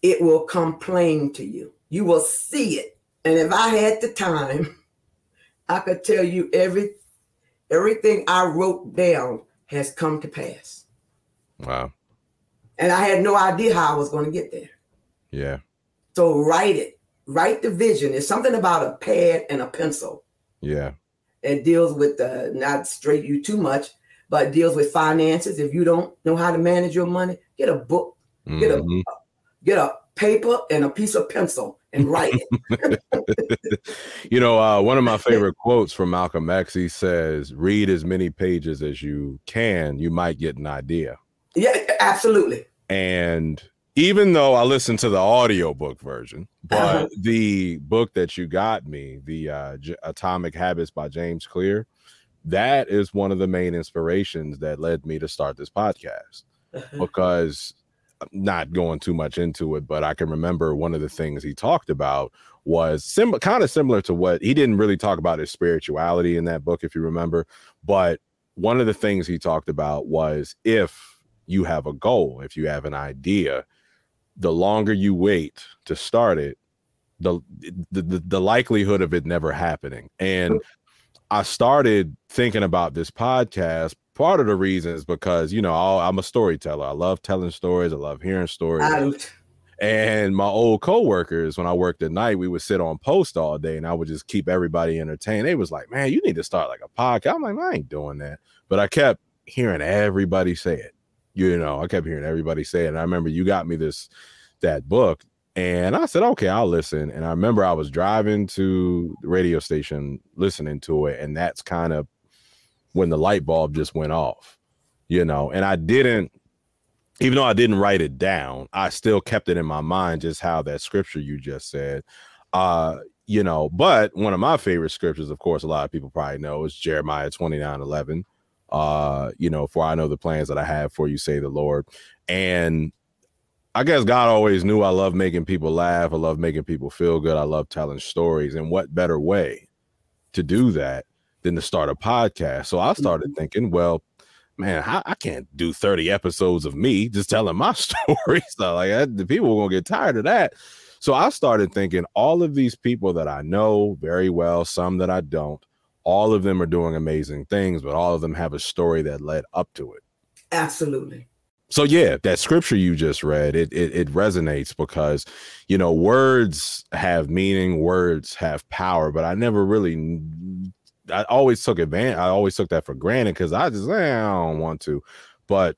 it will come plain to you. You will see it. And if I had the time, I could tell you every everything I wrote down has come to pass. Wow. And I had no idea how I was going to get there. Yeah. So write it. Write the vision. It's something about a pad and a pencil. Yeah. It deals with uh, not straight you too much, but deals with finances. If you don't know how to manage your money, get a book, mm-hmm. get a mm-hmm. get a paper and a piece of pencil and write it. you know, uh, one of my favorite quotes from Malcolm X, he says, read as many pages as you can, you might get an idea. Yeah, absolutely. And even though I listened to the audiobook version, but uh-huh. the book that you got me, the uh, J- Atomic Habits by James Clear, that is one of the main inspirations that led me to start this podcast. Uh-huh. Because not going too much into it, but I can remember one of the things he talked about was sim- kind of similar to what he didn't really talk about his spirituality in that book, if you remember. But one of the things he talked about was if you have a goal, if you have an idea, the longer you wait to start it, the the, the, the likelihood of it never happening. And I started thinking about this podcast part of the reason is because you know I'm a storyteller. I love telling stories. I love hearing stories. And my old coworkers, when I worked at night, we would sit on post all day, and I would just keep everybody entertained. They was like, "Man, you need to start like a podcast." I'm like, "I ain't doing that," but I kept hearing everybody say it. You know, I kept hearing everybody say it. And I remember you got me this that book, and I said, "Okay, I'll listen." And I remember I was driving to the radio station listening to it, and that's kind of when the light bulb just went off, you know, and I didn't, even though I didn't write it down, I still kept it in my mind, just how that scripture you just said, uh, you know, but one of my favorite scriptures, of course, a lot of people probably know is Jeremiah 29 11. Uh, you know, for I know the plans that I have for you, say the Lord. And I guess God always knew I love making people laugh. I love making people feel good. I love telling stories. And what better way to do that than to start a podcast. So I started mm-hmm. thinking, well, man, I, I, can't do 30 episodes of me just telling my story. so like I, the people are gonna get tired of that. So I started thinking all of these people that I know very well, some that I don't, all of them are doing amazing things, but all of them have a story that led up to it. Absolutely. So yeah, that scripture you just read, it, it it resonates because you know words have meaning, words have power, but I never really I always took advantage. I always took that for granted because I just eh, I don't want to. But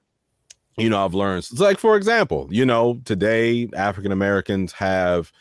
you know, I've learned It's like for example, you know, today African Americans have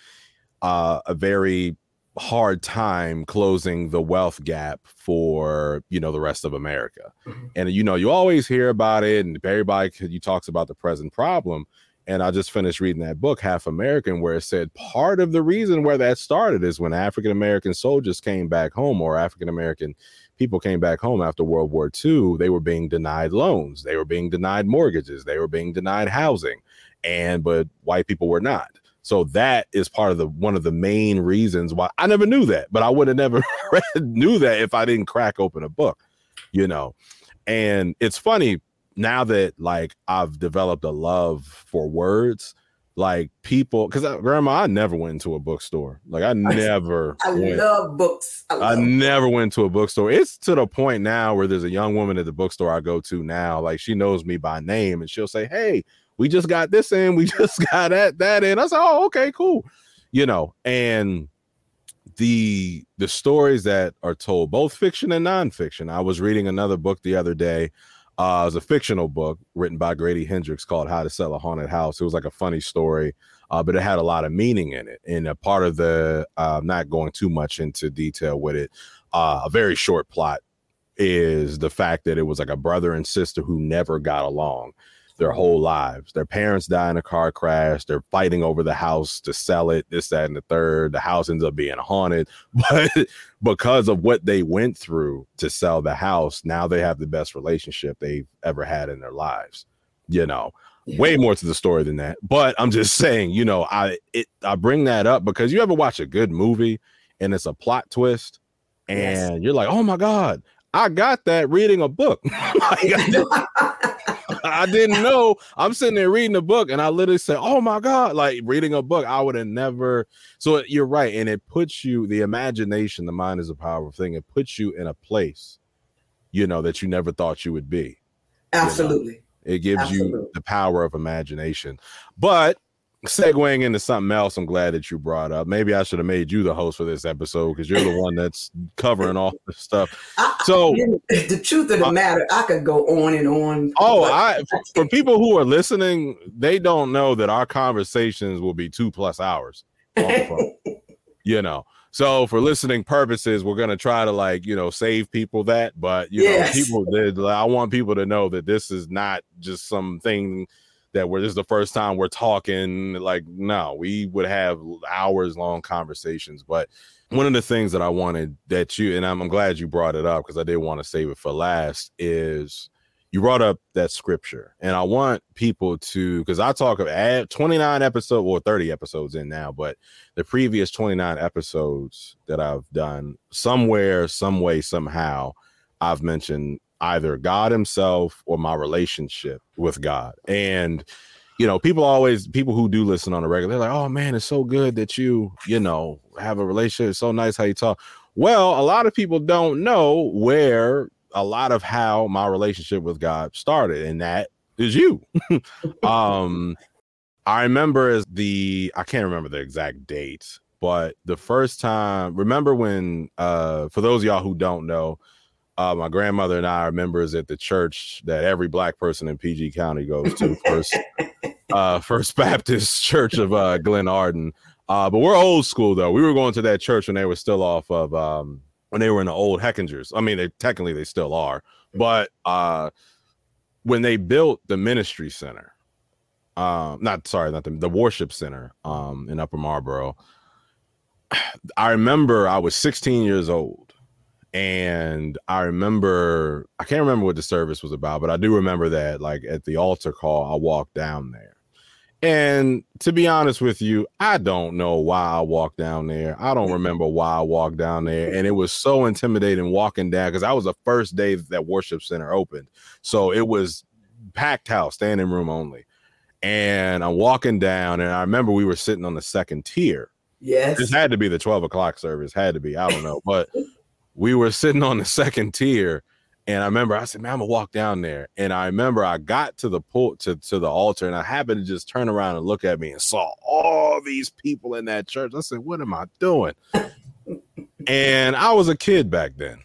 uh, a very hard time closing the wealth gap for you know the rest of America. Mm-hmm. And you know, you always hear about it, and everybody you talks about the present problem. And I just finished reading that book, Half American, where it said part of the reason where that started is when African American soldiers came back home or African American people came back home after World War II, they were being denied loans, they were being denied mortgages, they were being denied housing, and but white people were not. So that is part of the one of the main reasons why I never knew that, but I would have never read, knew that if I didn't crack open a book, you know. And it's funny now that like I've developed a love for words, like people because grandma, I never went into a bookstore. Like I never I went, love books. I, love I never books. went to a bookstore. It's to the point now where there's a young woman at the bookstore I go to now, like she knows me by name and she'll say, Hey, we just got this in, we just got that, that in. I said, Oh, okay, cool. You know, and the the stories that are told, both fiction and nonfiction. I was reading another book the other day uh, it was a fictional book written by Grady Hendrix called How to Sell a Haunted House. It was like a funny story, uh, but it had a lot of meaning in it. And a part of the, uh, not going too much into detail with it, uh, a very short plot is the fact that it was like a brother and sister who never got along their whole lives. Their parents die in a car crash. They're fighting over the house to sell it, this, that, and the third. The house ends up being haunted. But because of what they went through to sell the house, now they have the best relationship they've ever had in their lives. You know, yeah. way more to the story than that. But I'm just saying, you know, I it I bring that up because you ever watch a good movie and it's a plot twist and yes. you're like, oh my God, I got that reading a book. I didn't know. I'm sitting there reading a book and I literally say, Oh my God, like reading a book. I would have never. So you're right. And it puts you, the imagination, the mind is a powerful thing. It puts you in a place, you know, that you never thought you would be. Absolutely. You know? It gives Absolutely. you the power of imagination. But segueing into something else i'm glad that you brought up. Maybe i should have made you the host for this episode because you're the one that's covering all this stuff. So the truth of the uh, matter i could go on and on oh i for people who are listening they don't know that our conversations will be two plus hours you know? So for listening purposes we're going to try to like you know save people that but you yes. know people i want people to know that this is not just something that where this is the first time we're talking. Like, no, we would have hours long conversations. But one of the things that I wanted that you and I'm, I'm glad you brought it up because I did want to save it for last is you brought up that scripture and i want people to because i talk of 29 episodes or 30 episodes in now but the previous 29 episodes that i've done somewhere some way somehow i've mentioned either God himself or my relationship with God. And you know, people always people who do listen on a regular, they're like, "Oh man, it's so good that you, you know, have a relationship. It's so nice how you talk." Well, a lot of people don't know where a lot of how my relationship with God started, and that is you. um I remember as the I can't remember the exact date, but the first time, remember when uh for those y'all who don't know, uh, my grandmother and I are members at the church that every black person in PG County goes to, First, uh, First Baptist Church of uh, Glenarden. Uh, but we're old school though. We were going to that church when they were still off of um, when they were in the old Hechingers. I mean, they technically they still are, but uh, when they built the ministry center, um, not sorry, not the, the worship center um, in Upper Marlboro. I remember I was 16 years old and I remember I can't remember what the service was about, but I do remember that like at the altar call, I walked down there And to be honest with you, I don't know why I walked down there. I don't mm-hmm. remember why I walked down there. And it was so intimidating walking down because I was the first day that Worship Center opened. So it was packed house, standing room only. And I'm walking down, and I remember we were sitting on the second tier. Yes. This had to be the 12 o'clock service, had to be. I don't know. But we were sitting on the second tier and I remember I said, man, I'm gonna walk down there. And I remember I got to the pool to, to the altar and I happened to just turn around and look at me and saw all these people in that church. I said, What am I doing? and I was a kid back then,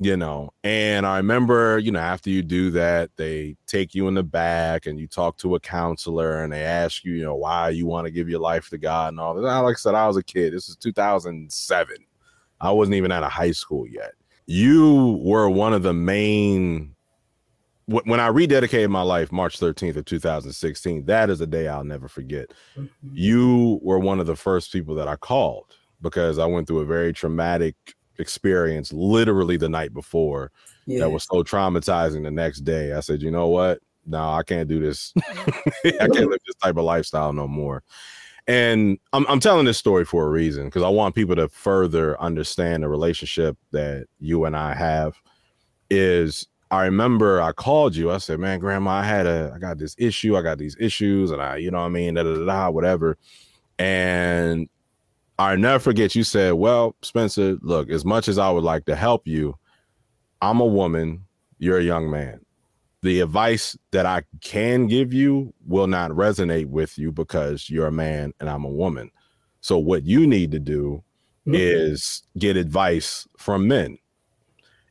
you know. And I remember, you know, after you do that, they take you in the back and you talk to a counselor and they ask you, you know, why you want to give your life to God and all that. I like I said, I was a kid. This is 2007. I wasn't even out of high school yet you were one of the main when I rededicated my life March 13th of 2016, that is a day I'll never forget. Mm-hmm. You were one of the first people that I called because I went through a very traumatic experience literally the night before yeah. that was so traumatizing the next day. I said, you know what? No, I can't do this. I can't live this type of lifestyle no more. And I'm, I'm telling this story for a reason because I want people to further understand the relationship that you and I have. Is I remember I called you. I said, "Man, Grandma, I had a, I got this issue. I got these issues, and I, you know, what I mean, da da da, da whatever." And I never forget. You said, "Well, Spencer, look, as much as I would like to help you, I'm a woman. You're a young man the advice that I can give you will not resonate with you because you're a man and I'm a woman. So what you need to do mm-hmm. is get advice from men.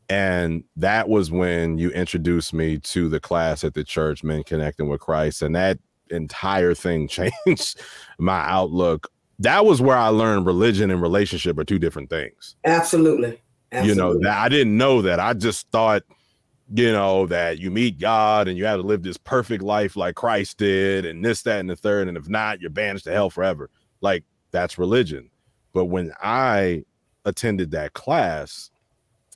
And that was when you introduced me to the class at the church, Men Connecting with Christ. And that entire thing changed my outlook. That was where I learned religion and relationship are two different things. Absolutely. Absolutely. You know, that I didn't know that. I just thought you know, that you meet God and you have to live this perfect life like Christ did, and this, that, and the third. And if not, you're banished to hell forever. Like that's religion. But when I attended that class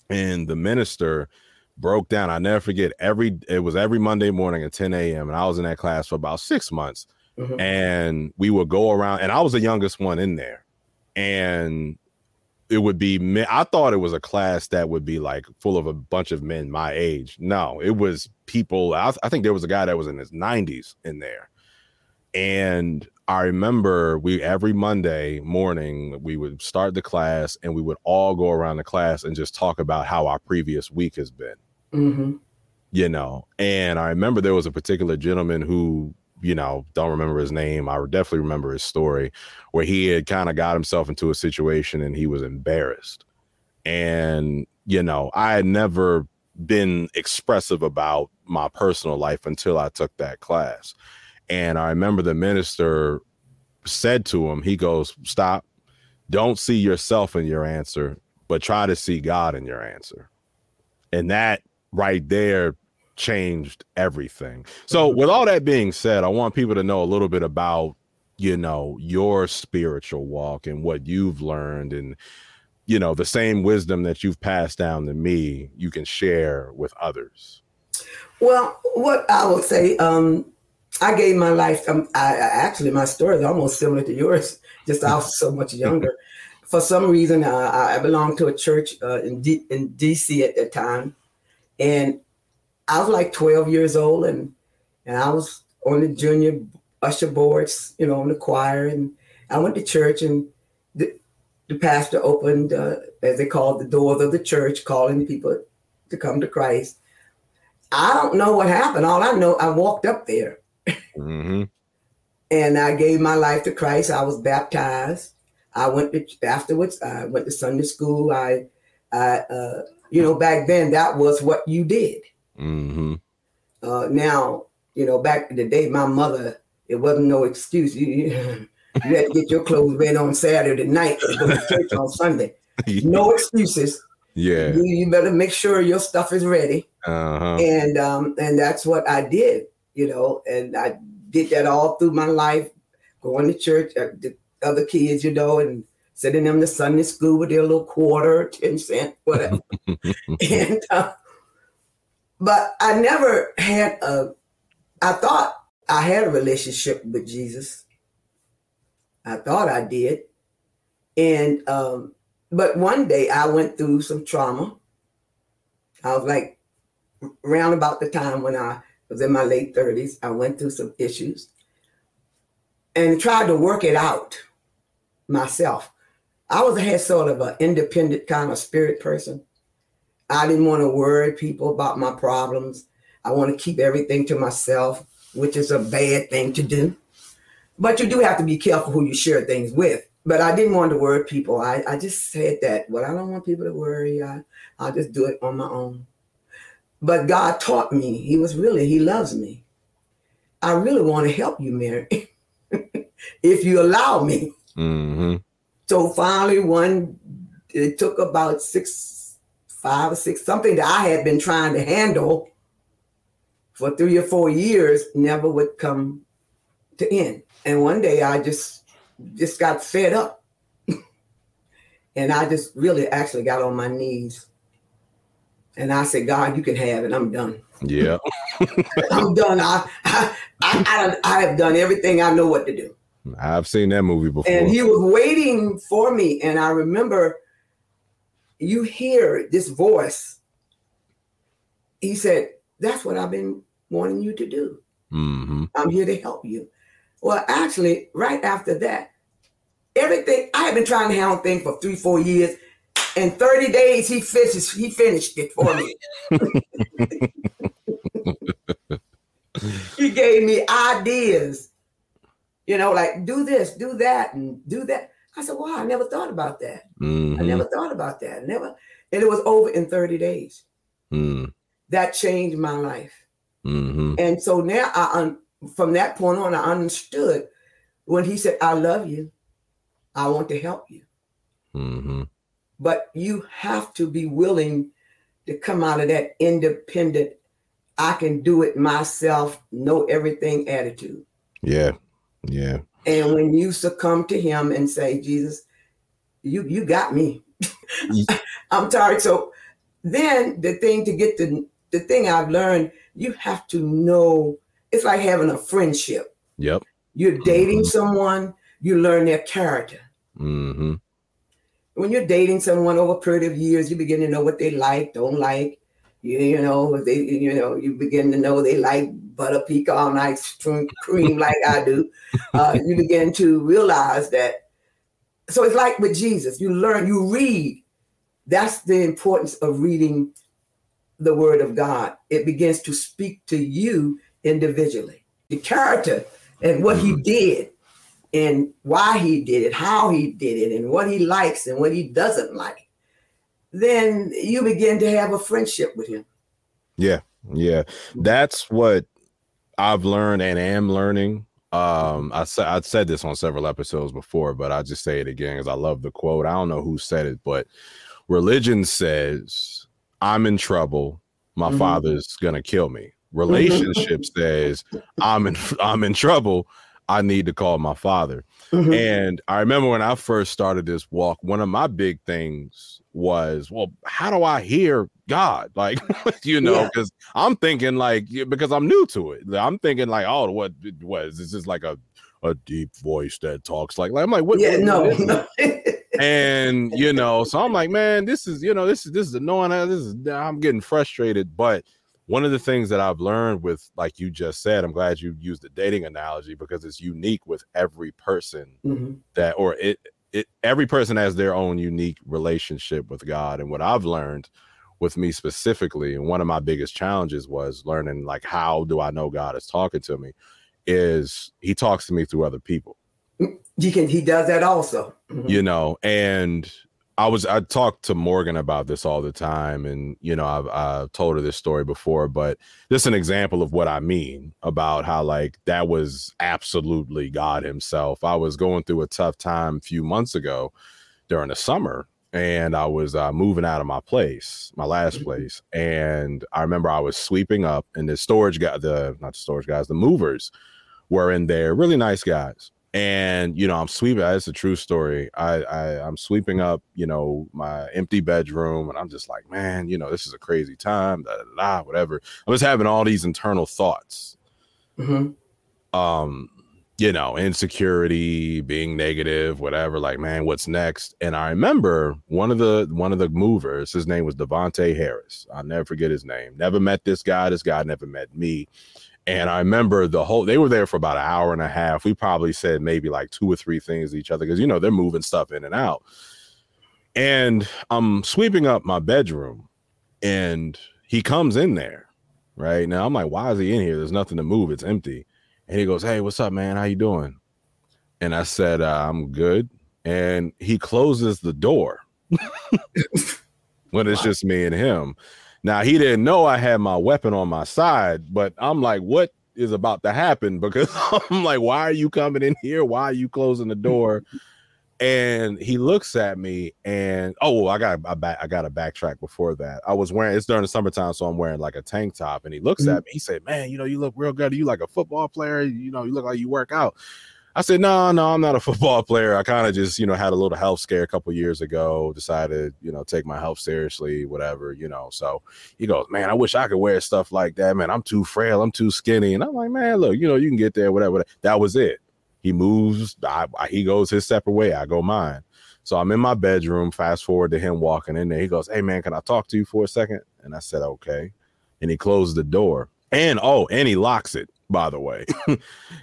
and the minister broke down, I never forget every it was every Monday morning at 10 a.m. and I was in that class for about six months. Mm-hmm. And we would go around, and I was the youngest one in there. And it would be men. I thought it was a class that would be like full of a bunch of men my age. No, it was people. I, I think there was a guy that was in his 90s in there. And I remember we every Monday morning we would start the class and we would all go around the class and just talk about how our previous week has been. Mm-hmm. You know, and I remember there was a particular gentleman who you know, don't remember his name. I definitely remember his story where he had kind of got himself into a situation and he was embarrassed. And, you know, I had never been expressive about my personal life until I took that class. And I remember the minister said to him, he goes, Stop, don't see yourself in your answer, but try to see God in your answer. And that right there changed everything. So, mm-hmm. with all that being said, I want people to know a little bit about, you know, your spiritual walk and what you've learned and, you know, the same wisdom that you've passed down to me, you can share with others. Well, what I will say, um, I gave my life. Um, I, I, actually, my story is almost similar to yours. Just I was so much younger. For some reason, uh, I belonged to a church uh, in D, in DC at that time, and I was like 12 years old and and I was on the junior usher boards, you know, in the choir. And I went to church and the, the pastor opened, uh, as they called the doors of the church, calling people to come to Christ. I don't know what happened. All I know, I walked up there mm-hmm. and I gave my life to Christ. I was baptized. I went to, afterwards, I went to Sunday school. I, I uh, you know, back then that was what you did. Mm-hmm. Uh, now, you know, back in the day, my mother, it wasn't no excuse. You, you, you had to get your clothes ready on Saturday night to go to church on Sunday. No excuses. Yeah. You, you, better make sure your stuff is ready. Uh-huh. And um, and that's what I did, you know, and I did that all through my life, going to church, uh, the other kids, you know, and sending them to Sunday school with their little quarter, 10 cent, whatever. and uh, but I never had a, I thought I had a relationship with Jesus. I thought I did. And um, but one day I went through some trauma. I was like around about the time when I was in my late 30s. I went through some issues and tried to work it out myself. I was had sort of an independent kind of spirit person. I didn't want to worry people about my problems. I want to keep everything to myself, which is a bad thing to do. But you do have to be careful who you share things with. But I didn't want to worry people. I, I just said that. Well, I don't want people to worry. I, I'll just do it on my own. But God taught me. He was really, He loves me. I really want to help you, Mary, if you allow me. Mm-hmm. So finally, one, it took about six, five or six, something that I had been trying to handle for three or four years, never would come to end. And one day I just just got fed up. and I just really actually got on my knees. And I said, God, you can have it. I'm done. Yeah. I'm done. I, I, I, I have done everything I know what to do. I've seen that movie before. And he was waiting for me. And I remember you hear this voice. He said, That's what I've been wanting you to do. Mm-hmm. I'm here to help you. Well, actually, right after that, everything I had been trying to handle things for three, four years. In 30 days, he finished, he finished it for me. he gave me ideas, you know, like do this, do that, and do that. I said, wow, I never thought about that. Mm-hmm. I never thought about that. Never. And it was over in 30 days. Mm. That changed my life. Mm-hmm. And so now I un- from that point on, I understood when he said, I love you, I want to help you. Mm-hmm. But you have to be willing to come out of that independent, I can do it myself, know everything attitude. Yeah. Yeah. And when you succumb to him and say, Jesus, you you got me. I'm tired. So then the thing to get the the thing I've learned, you have to know it's like having a friendship. Yep. You're dating mm-hmm. someone, you learn their character. Mm-hmm. When you're dating someone over a period of years, you begin to know what they like, don't like. You, you know, they you know, you begin to know they like butter pecan ice cream like I do. Uh, you begin to realize that. So it's like with Jesus, you learn, you read. That's the importance of reading the word of God. It begins to speak to you individually. The character and what he did and why he did it, how he did it, and what he likes and what he doesn't like, then you begin to have a friendship with him. Yeah. Yeah. That's what I've learned and am learning. Um, I said I said this on several episodes before, but I just say it again because I love the quote. I don't know who said it, but religion says, I'm in trouble. My mm-hmm. father's gonna kill me relationship says i'm in i'm in trouble i need to call my father mm-hmm. and i remember when i first started this walk one of my big things was well how do i hear god? Like you know because yeah. i'm thinking like because i'm new to it. I'm thinking like oh what was this is like a a deep voice that talks like, like I'm like what yeah what, no and you know so i'm like man this is you know this is this is annoying. This is i'm getting frustrated. But one of the things that I've learned with, like you just said, I'm glad you used the dating analogy because it's unique with every person mm-hmm. that, or it, it, every person has their own unique relationship with God. And what I've learned with me specifically, and one of my biggest challenges was learning, like, how do I know God is talking to me? Is He talks to me through other people. He can, He does that also. Mm-hmm. You know, and I was I talked to Morgan about this all the time, and you know I've, I've told her this story before, but just an example of what I mean about how like that was absolutely God Himself. I was going through a tough time a few months ago during the summer, and I was uh, moving out of my place, my last mm-hmm. place, and I remember I was sweeping up, and the storage guy, the not the storage guys, the movers were in there, really nice guys and you know i'm sweeping it's a true story I, I i'm sweeping up you know my empty bedroom and i'm just like man you know this is a crazy time da, da, da, whatever i'm just having all these internal thoughts mm-hmm. um, you know, insecurity, being negative, whatever. Like, man, what's next? And I remember one of the one of the movers. His name was Devonte Harris. I'll never forget his name. Never met this guy. This guy never met me. And I remember the whole. They were there for about an hour and a half. We probably said maybe like two or three things to each other because you know they're moving stuff in and out. And I'm sweeping up my bedroom, and he comes in there. Right now, I'm like, why is he in here? There's nothing to move. It's empty and he goes, "Hey, what's up, man? How you doing?" And I said, uh, "I'm good." And he closes the door when it's wow. just me and him. Now he didn't know I had my weapon on my side, but I'm like, "What is about to happen?" Because I'm like, "Why are you coming in here? Why are you closing the door?" and he looks at me and oh I got I, back, I got a backtrack before that. I was wearing it's during the summertime, so I'm wearing like a tank top. And he looks mm-hmm. at me, he said, Man, you know, you look real good. Are you like a football player? You know, you look like you work out. I said, No, no, I'm not a football player. I kind of just, you know, had a little health scare a couple years ago, decided, you know, take my health seriously, whatever, you know. So he goes, Man, I wish I could wear stuff like that. Man, I'm too frail, I'm too skinny. And I'm like, Man, look, you know, you can get there, whatever. That was it. He moves, I, I, he goes his separate way, I go mine. So I'm in my bedroom. Fast forward to him walking in there. He goes, Hey man, can I talk to you for a second? And I said, Okay. And he closed the door. And oh, and he locks it, by the way.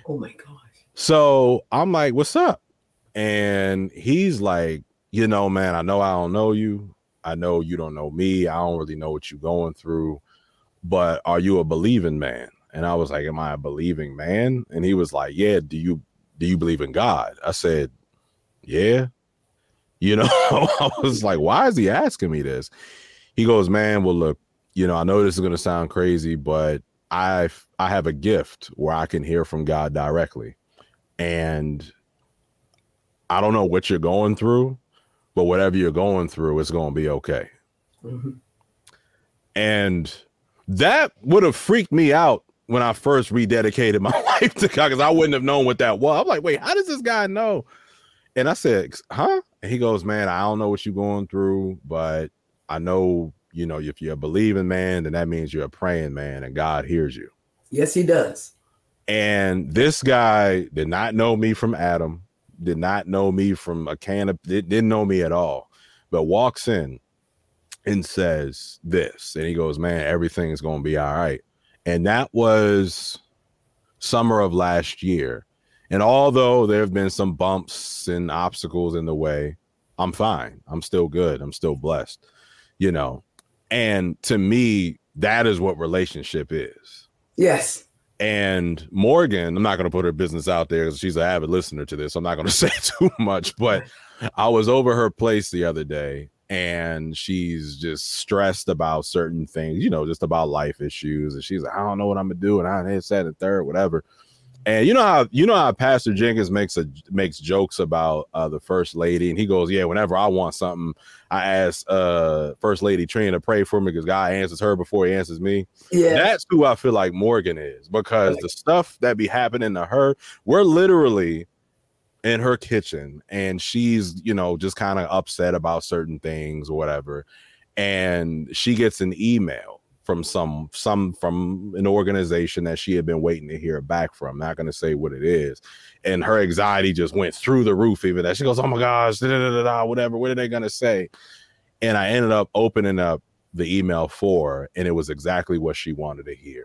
oh my gosh. So I'm like, What's up? And he's like, You know, man, I know I don't know you. I know you don't know me. I don't really know what you're going through. But are you a believing man? And I was like, Am I a believing man? And he was like, Yeah, do you do you believe in God? I said, yeah. You know, I was like, why is he asking me this? He goes, man, well, look, you know, I know this is going to sound crazy, but I I have a gift where I can hear from God directly. And I don't know what you're going through, but whatever you're going through, it's going to be okay. Mm-hmm. And that would have freaked me out when I first rededicated my life to God because I wouldn't have known what that was. I'm like, wait, how does this guy know? And I said, huh? And he goes, man, I don't know what you're going through, but I know, you know, if you're a believing man, then that means you're a praying man and God hears you. Yes, he does. And this guy did not know me from Adam, did not know me from a can of, didn't know me at all, but walks in and says this. And he goes, man, everything's going to be all right and that was summer of last year. And although there have been some bumps and obstacles in the way, I'm fine. I'm still good. I'm still blessed, you know. And to me, that is what relationship is. Yes. And Morgan, I'm not going to put her business out there because she's an avid listener to this. So I'm not going to say too much, but I was over her place the other day and she's just stressed about certain things, you know, just about life issues. And she's like, I don't know what I'm gonna do, and I said and third, whatever. And you know how you know how Pastor Jenkins makes a makes jokes about uh, the first lady, and he goes, "Yeah, whenever I want something, I ask uh, First Lady Trina to pray for me because God answers her before He answers me." Yeah, that's who I feel like Morgan is because the stuff that be happening to her, we're literally in her kitchen and she's you know just kind of upset about certain things or whatever. And she gets an email from some some from an organization that she had been waiting to hear back from. Not going to say what it is. And her anxiety just went through the roof even that she goes oh my gosh da, da, da, whatever what are they going to say? And i ended up opening up the email for her and it was exactly what she wanted to hear.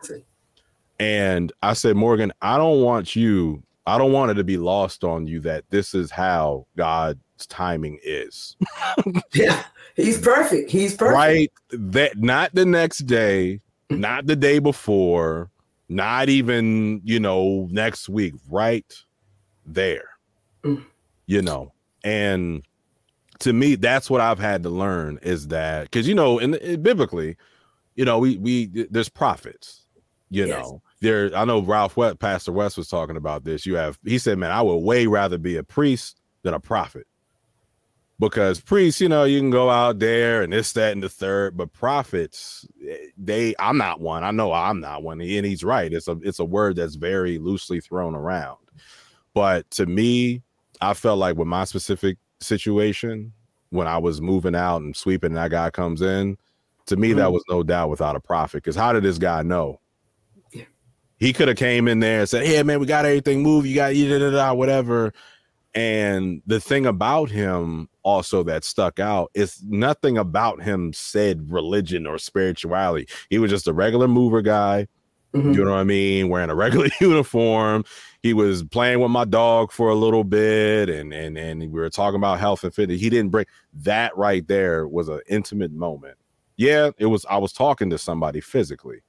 And i said morgan i don't want you I don't want it to be lost on you that this is how God's timing is. yeah, he's perfect. He's perfect. Right. That not the next day, not the day before, not even, you know, next week, right there. Mm. You know, and to me, that's what I've had to learn is that because you know, in, in biblically, you know, we we there's prophets, you yes. know there i know ralph west pastor west was talking about this you have he said man i would way rather be a priest than a prophet because priests you know you can go out there and this that and the third but prophets they i'm not one i know i'm not one and he's right it's a it's a word that's very loosely thrown around but to me i felt like with my specific situation when i was moving out and sweeping and that guy comes in to me mm-hmm. that was no doubt without a prophet because how did this guy know Yeah. he could have came in there and said, "Hey, man, we got everything moved. You got da, da, da, whatever." And the thing about him also that stuck out is nothing about him said religion or spirituality. He was just a regular mover guy. Mm-hmm. You know what I mean? Wearing a regular uniform. He was playing with my dog for a little bit, and and and we were talking about health and fitness. He didn't break that right there was an intimate moment. Yeah, it was. I was talking to somebody physically,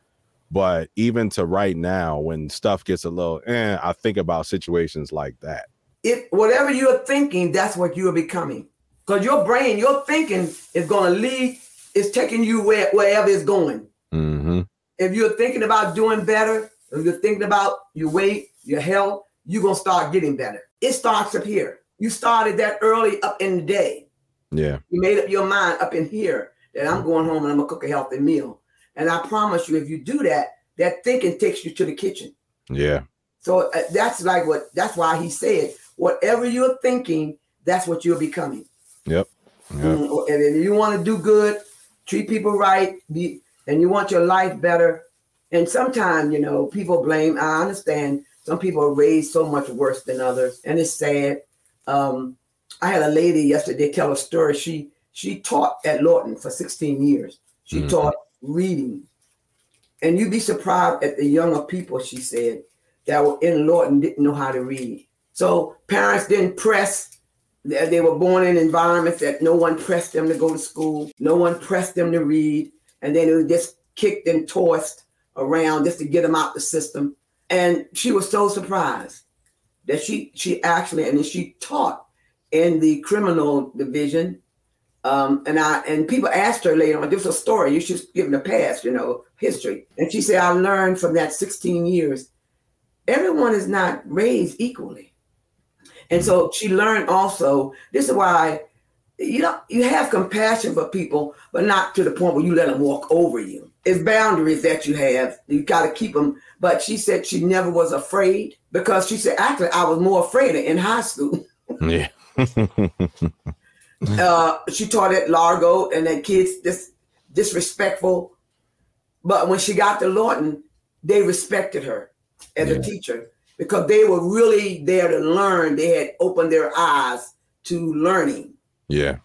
but even to right now, when stuff gets a little, eh, I think about situations like that if whatever you're thinking, that's what you're becoming. Because your brain, your thinking is going to lead, is taking you where, wherever it's going. Mm-hmm. If you're thinking about doing better, if you're thinking about your weight, your health, you're going to start getting better. It starts up here. You started that early up in the day. Yeah. You made up your mind up in here that I'm going home and I'm going to cook a healthy meal. And I promise you, if you do that, that thinking takes you to the kitchen. Yeah. So uh, that's like what, that's why he said, whatever you're thinking, that's what you're becoming. Yep. yep. Mm, and if you want to do good, treat people right, be, and you want your life better. And sometimes, you know, people blame. I understand some people are raised so much worse than others, and it's sad. Um, I had a lady yesterday tell a story. She she taught at Lorton for 16 years. She mm-hmm. taught reading. And you'd be surprised at the younger people, she said, that were in Lorton didn't know how to read. So parents didn't press. They were born in environments that no one pressed them to go to school. No one pressed them to read. And then it was just kicked and tossed around just to get them out the system. And she was so surprised that she she actually and she taught in the criminal division. Um, and I and people asked her later on, this was a story, you should give them a pass, you know, history. And she said, I learned from that 16 years, everyone is not raised equally. And so she learned also, this is why you know you have compassion for people, but not to the point where you let them walk over you. It's boundaries that you have. You got to keep them. But she said she never was afraid because she said actually I was more afraid in high school. Yeah. uh, she taught at Largo and then kids dis- disrespectful. But when she got to Lorton, they respected her as yeah. a teacher because they were really there to learn. They had opened their eyes to learning. Yeah.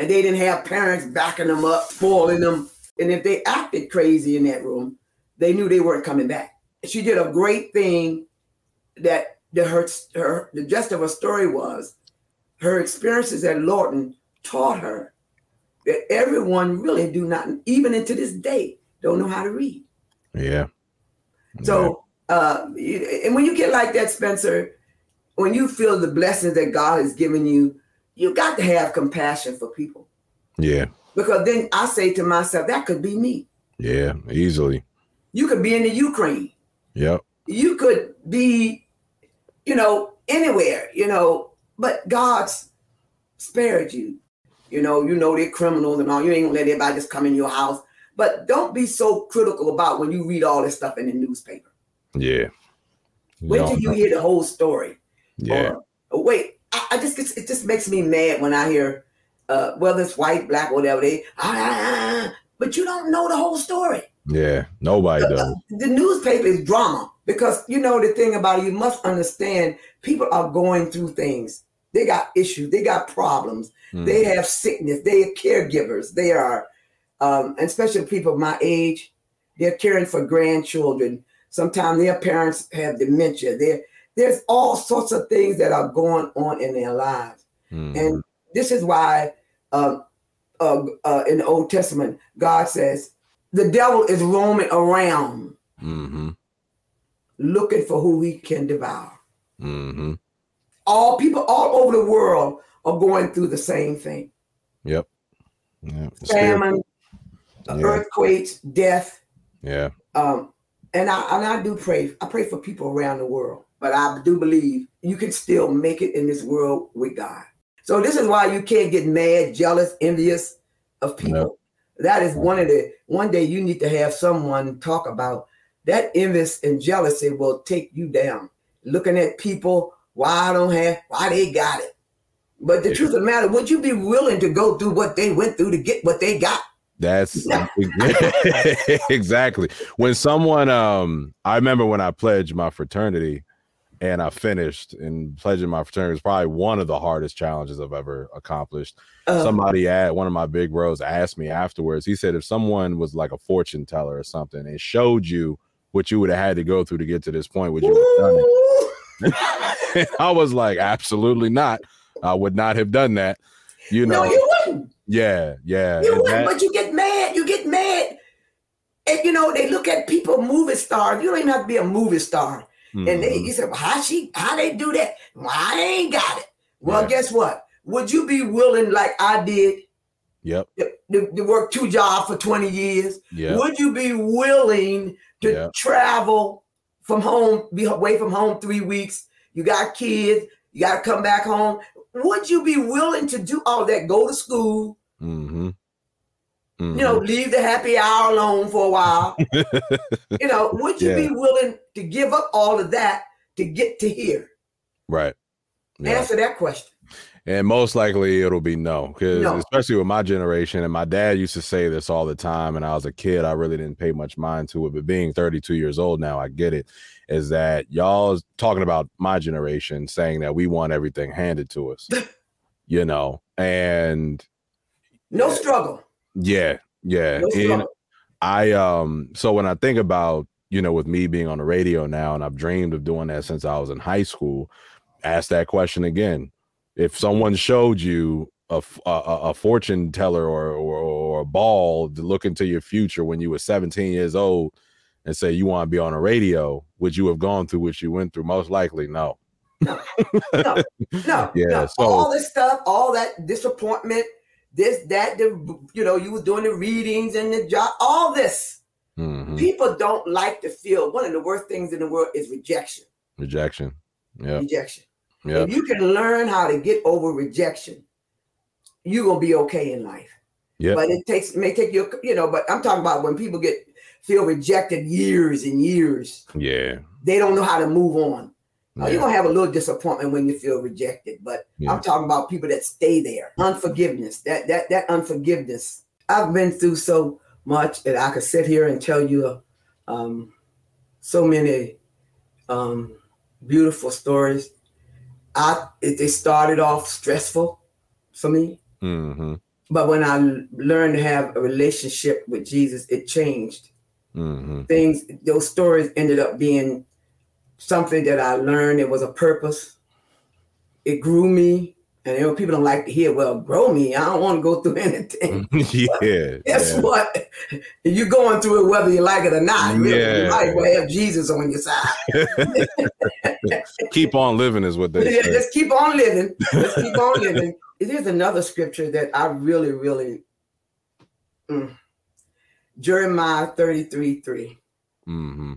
And they didn't have parents backing them up, spoiling them. And if they acted crazy in that room, they knew they weren't coming back. She did a great thing that the her, her the gist of her story was her experiences at Lorton taught her that everyone really do not, even into this day, don't know how to read. Yeah. So uh, and when you get like that, Spencer, when you feel the blessings that God has given you, you got to have compassion for people. Yeah. Because then I say to myself, that could be me. Yeah, easily. You could be in the Ukraine. Yep. You could be, you know, anywhere, you know, but God's spared you. You know, you know they're criminals and all. You ain't gonna let everybody just come in your house. But don't be so critical about when you read all this stuff in the newspaper. Yeah. Wait till you hear the whole story. Yeah. Or, wait, I, I, just it just makes me mad when I hear uh, whether it's white, black, whatever they ah, ah, ah, ah, but you don't know the whole story. Yeah, nobody the, does. The newspaper is drama because you know the thing about it, you must understand people are going through things. They got issues, they got problems, mm. they have sickness, they are caregivers, they are, um, and especially people my age, they're caring for grandchildren Sometimes their parents have dementia. There, there's all sorts of things that are going on in their lives. Mm-hmm. And this is why uh, uh, uh, in the Old Testament, God says, the devil is roaming around mm-hmm. looking for who he can devour. Mm-hmm. All people all over the world are going through the same thing. Yep. yep. Famine, yeah. earthquakes, death. Yeah. Um, and I and I do pray. I pray for people around the world, but I do believe you can still make it in this world with God. So this is why you can't get mad, jealous, envious of people. That is one of the one day you need to have someone talk about that envious and jealousy will take you down. Looking at people, why I don't have, why they got it. But the yeah. truth of the matter, would you be willing to go through what they went through to get what they got? That's exactly when someone um I remember when I pledged my fraternity and I finished and pledging my fraternity was probably one of the hardest challenges I've ever accomplished. Uh, Somebody at one of my big bros asked me afterwards. He said if someone was like a fortune teller or something and showed you what you would have had to go through to get to this point, would you have done it? I was like, absolutely not. I would not have done that. You know, no, you wouldn't. Yeah, yeah. You wouldn't, that, but you get mad. You get mad. And you know, they look at people, movie stars. You don't even have to be a movie star. Mm-hmm. And they, you said, well, how she, how they do that? Well, I ain't got it. Well, guess what? Would you be willing, like I did, Yep. To, to, work two jobs for 20 years. Yep. Would you be willing to yep. travel from home, be away from home three weeks? You got kids, you got to come back home. Would you be willing to do all that? Go to school, mm-hmm. Mm-hmm. you know, leave the happy hour alone for a while. you know, would you yeah. be willing to give up all of that to get to here? Right. Yeah. Answer that question. And most likely it'll be no, because no. especially with my generation, and my dad used to say this all the time. And I was a kid, I really didn't pay much mind to it. But being 32 years old now, I get it. Is that y'all talking about my generation saying that we want everything handed to us, you know, and no struggle. Yeah, yeah. No and I um, so when I think about you know, with me being on the radio now, and I've dreamed of doing that since I was in high school, ask that question again if someone showed you a, a, a fortune teller or, or, or a ball to look into your future when you were 17 years old and say you want to be on a radio, would you have gone through what you went through? Most likely, no. No, no, no. Yeah. No. So, all this stuff, all that disappointment, this, that, the, you know, you were doing the readings and the job, all this. Mm-hmm. People don't like to feel one of the worst things in the world is rejection. Rejection. Yeah. Rejection. Yep. If you can learn how to get over rejection, you're gonna be okay in life. Yeah. But it takes may take you, you know, but I'm talking about when people get feel rejected years and years. Yeah. They don't know how to move on. Yeah. you're gonna have a little disappointment when you feel rejected, but yeah. I'm talking about people that stay there. Unforgiveness. That that that unforgiveness. I've been through so much that I could sit here and tell you um, so many um, beautiful stories I it, it started off stressful for me. Mm-hmm. But when I learned to have a relationship with Jesus, it changed. Mm-hmm. Things, those stories ended up being something that I learned. It was a purpose. It grew me. And you know, people don't like to hear, well, grow me. I don't want to go through anything. yeah. Guess yeah. what? You're going through it whether you like it or not. Yeah. You might well have Jesus on your side. keep on living is what they yeah, say. Just keep on living. Just keep on living. There's another scripture that I really, really mm, Jeremiah 33 3. Mm-hmm.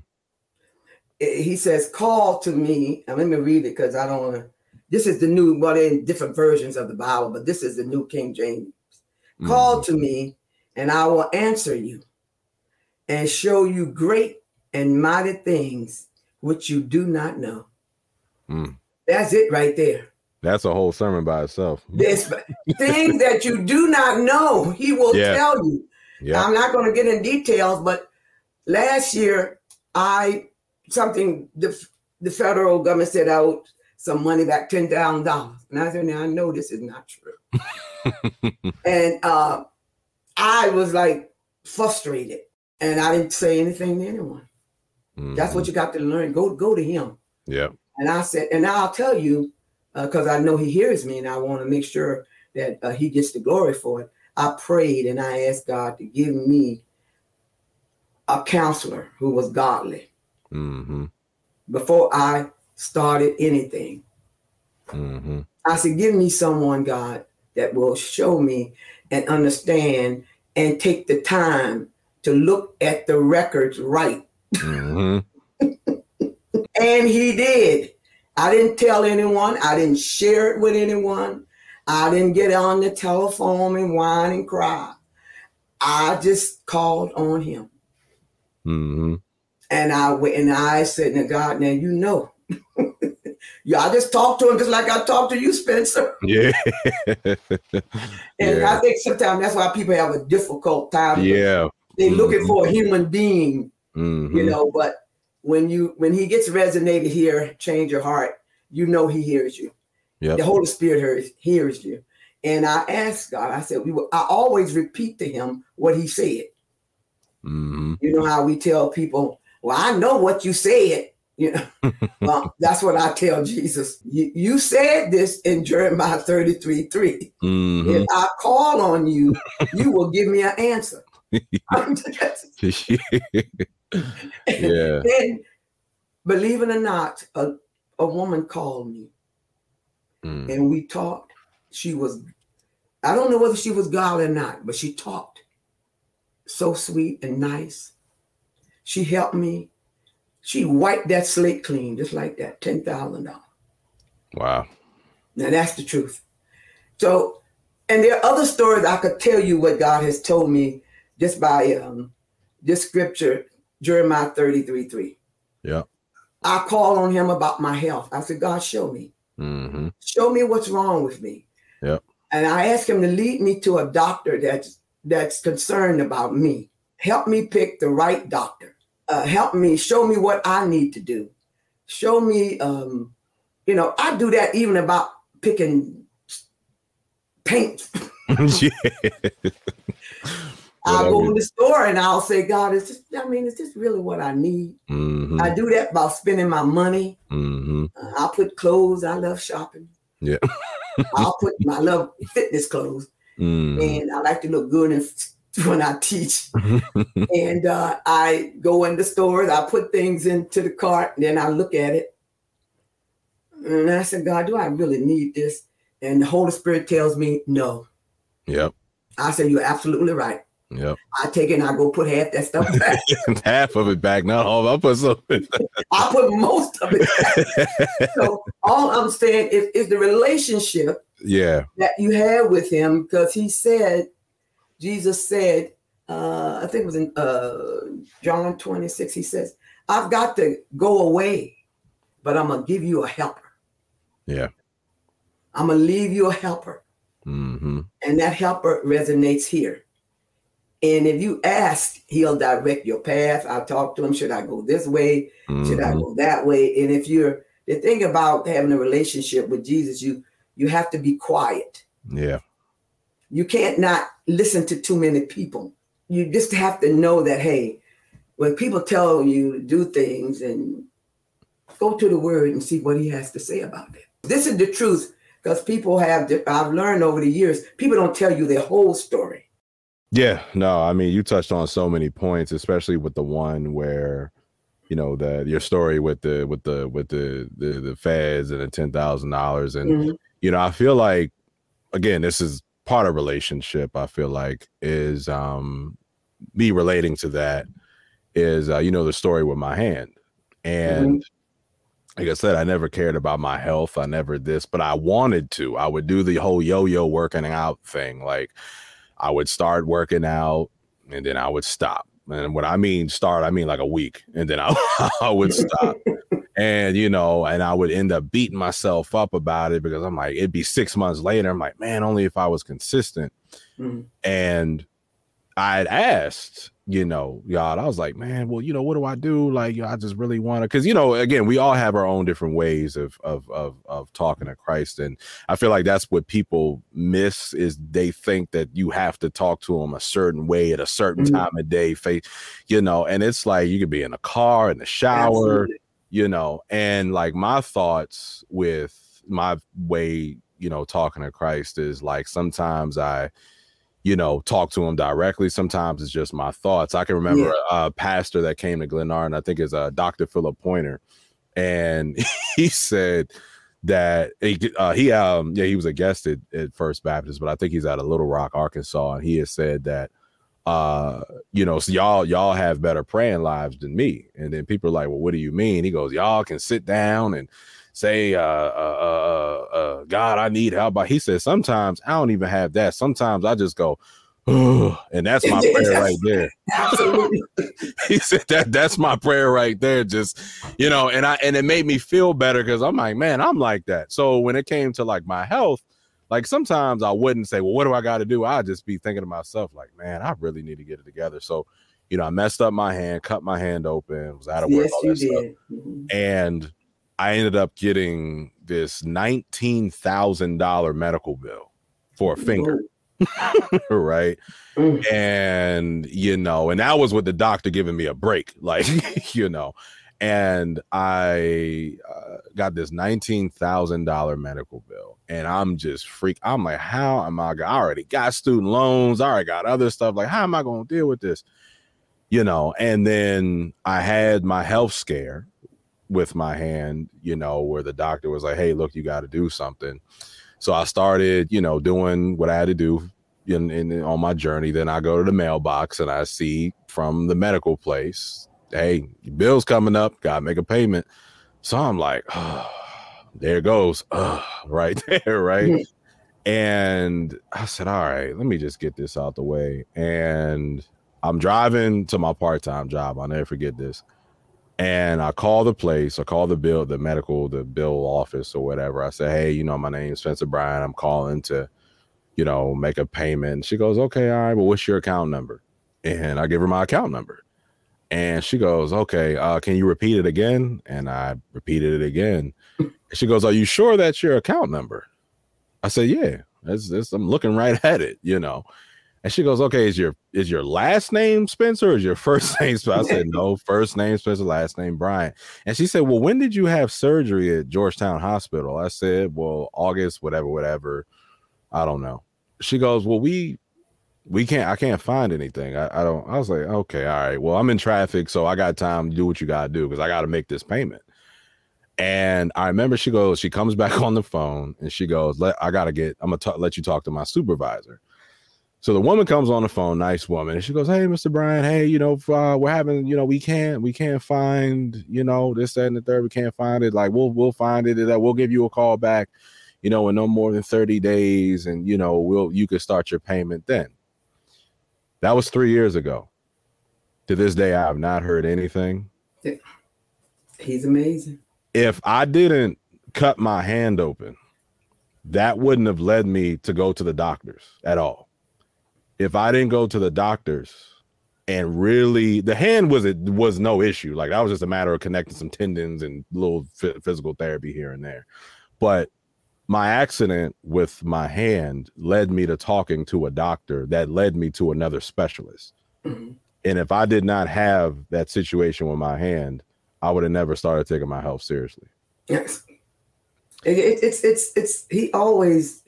He says, Call to me. And let me read it because I don't want to this is the new, well, in different versions of the Bible, but this is the new King James. Mm-hmm. Call to me, and I will answer you and show you great and mighty things which you do not know. Mm. That's it right there. That's a whole sermon by itself. This things that you do not know, he will yeah. tell you. Yeah. I'm not going to get in details, but last year I something the the federal government said out some money back, ten thousand dollars. And I said, now I know this is not true. and uh, I was like frustrated, and I didn't say anything to anyone. Mm-hmm. That's what mm-hmm. you got to learn. Go go to him. Yeah. And I said, and I'll tell you, because uh, I know he hears me, and I want to make sure that uh, he gets the glory for it. I prayed and I asked God to give me a counselor who was godly mm-hmm. before I started anything. Mm-hmm. I said, give me someone, God, that will show me and understand and take the time to look at the records right. Mm-hmm. and he did. I didn't tell anyone, I didn't share it with anyone. I didn't get on the telephone and whine and cry. I just called on him. Mm-hmm. And I went and I said, now God, now you know Yeah, I just talk to him just like I talk to you, Spencer. Yeah. and yeah. I think sometimes that's why people have a difficult time. Yeah. They're looking Mhm. for a human being, Mhm. you know, but when you when he gets resonated here, change your heart, you know he hears you. Yep. The Holy Spirit hears, hears you. And I asked God, I said, we will, I always repeat to him what he said. Mhm. You know how we tell people, well, I know what you said. You know, well, that's what I tell Jesus. You, you said this in Jeremiah 33 3. Mhm. If I call on you, you will give me an answer. yeah. and believe it or not, a, a woman called me Mm. and we talked. She was, I don't know whether she was God or not, but she talked so sweet and nice. She helped me. She wiped that slate clean just like that, $10,000. Wow. Now that's the truth. So, and there are other stories I could tell you what God has told me just by um, this scripture, Jeremiah 33 3. Yeah. I called on him about my health. I said, God, show me. hmm Show me what's wrong with me. Yeah. And I asked him to lead me to a doctor that's that's concerned about me. Help me pick the right doctor. Uh, help me, show me what I need to do. Show me, um, you know, I do that even about picking paint. yeah. I'll go in the store and I'll say, God, is this, I mean, is this really what I need? Mhm. I do that by spending my money. Mhm. Uh, I'll put clothes. I love shopping. Yeah. I'll put, my love fitness clothes. Mhm. and I like to look good in, when I teach. and uh, I go in the stores, I put things into the cart, and then I look at it. And I said, God, do I really need this? And the Holy Spirit tells me, no. Yep. I said, You're absolutely right. Yep. I take it and I go put half that stuff back. Half of it back, not all. I put some. I put most of it back. so all I'm saying is, is the relationship yeah. that you have with him because he said, Jesus said, uh, I think it was in uh, John 26, he says, I've got to go away, but I'm going to give you a helper. Yeah. I'm going to leave you a helper. Mm-hmm. And that helper resonates here. And if you ask, he'll direct your path. I'll talk to him, should I go this way? Should I go that way? And if you're the thing about having a relationship with Jesus, you you have to be quiet. Yeah. You can't not listen to too many people. You just have to know that, hey, when people tell you to do things and go to the word and see what he has to say about it. This is the truth because people have, I've learned over the years, people don't tell you their whole story. Yeah, no, I mean you touched on so many points, especially with the one where, you know, the your story with the with the with the the, the feds and the ten thousand dollars, and Mhm. you know, I feel like again, this is part of relationship. I feel like is um me relating to that is uh, you know the story with my hand, and like I said, I never cared about my health. I never this, but I wanted to. I would do the whole yo-yo working out thing, like. I would start working out and then I would stop. And when I mean start, I mean like a week, and then I, I would stop. and you know, and I would end up beating myself up about it because I'm like, it'd be six months later. I'm like, man, only if I was consistent. Mhm. And I'd asked, you know, y'all, I was like, man, well, you know, what do I do? Like, you know, I just really want to, because you know, again, we all have our own different ways of of of of talking to Christ, and I feel like that's what people miss is they think that you have to talk to them a certain way at a certain Mhm. time of day, face, you know, and it's like you could be in a car, in the shower, Absolutely. you know, and like my thoughts with my way, you know, talking to Christ is like sometimes I, you know, talk to him directly. Sometimes it's just my thoughts. I can remember a, pastor that came to Glenarden, I think is uh, Dr. Philip Pointer, and he said that he, uh, he um yeah he was a guest at, at First Baptist, but I think he's out of Little Rock, Arkansas, and he has said that uh you know so y'all y'all have better praying lives than me and then people are like well what do you mean he goes y'all can sit down and say uh uh uh, uh god i need help but he says sometimes i don't even have that sometimes i just go and that's my prayer right there. He said that that's my prayer right there. Just you know, and I and it made me feel better because I'm like, man, I'm like that. So when it came to like my health, like sometimes I wouldn't say, well, what do I got to do? I'd just be thinking to myself, like, man, I really need to get it together. So, you know, I messed up my hand, cut my hand open, was out of work, yes, all you that stuff. did. Mhm. and I ended up getting this nineteen thousand dollar medical bill for a finger, right? Mm. and you know and that was with the doctor giving me a break like you know and i uh, got this $19000 medical bill and i'm just freak i'm like how am i i already got student loans i already got other stuff like how am i going to deal with this you know and then i had my health scare with my hand you know where the doctor was like hey look you got to do something so i started you know doing what i had to do in, in on my journey. Then I go to the mailbox and I see from the medical place, hey, bill's coming up, gotta make a payment. So I'm like, oh, there it goes, uh, right there, right. Mhm. And I said, all right, let me just get this out the way. And I'm driving to my part-time job. I'll never forget this. And I call the place, I call the bill, the medical, the bill office or whatever. I say, hey, you know, my name's Spencer Bryan. I'm calling to you know, make a payment. She goes, okay, all right, well, what's your account number? And I give her my account number. And she goes, okay, uh, can you repeat it again? And I repeated it again. And she goes, are you sure that's your account number? I said, yeah, that's, that's, I'm looking right at it, you know. And she goes, okay, is your is your last name Spencer is your first name Spencer? I said, no, first name Spencer, last name Brian. And she said, well, when did you have surgery at Georgetown Hospital? I said, well, August, whatever, whatever. I don't know. She goes, Well, we we can't I can't find anything. I, I don't I was like, okay, all right. Well, I'm in traffic, so I got time to do what you gotta do because I gotta make this payment. And I remember she goes, she comes back on the phone and she goes, Let I gotta get, I'm gonna ta- let you talk to my supervisor. So the woman comes on the phone, nice woman, and she goes, "Hey, Mr. Brian, hey, you know, uh, we're having, you know, we can't, we can't find, you know, this, that, and the third. We can't find it. Like, we'll, we'll find it. and We'll give you a call back, you know, in no more than thirty days, and you know, we'll, you could start your payment then." That was three years ago. To this day, I have not heard anything. He's amazing. If I didn't cut my hand open, that wouldn't have led me to go to the doctors at all. If I didn't go to the doctors and really, the hand was it was no issue. Like that was just a matter of connecting some tendons and little phy- physical therapy here and there. But my accident with my hand led me to talking to a doctor that led me to another specialist. Mhm. And if I did not have that situation with my hand, I would have never started taking my health seriously. Yes. It, it, it's it's it's he always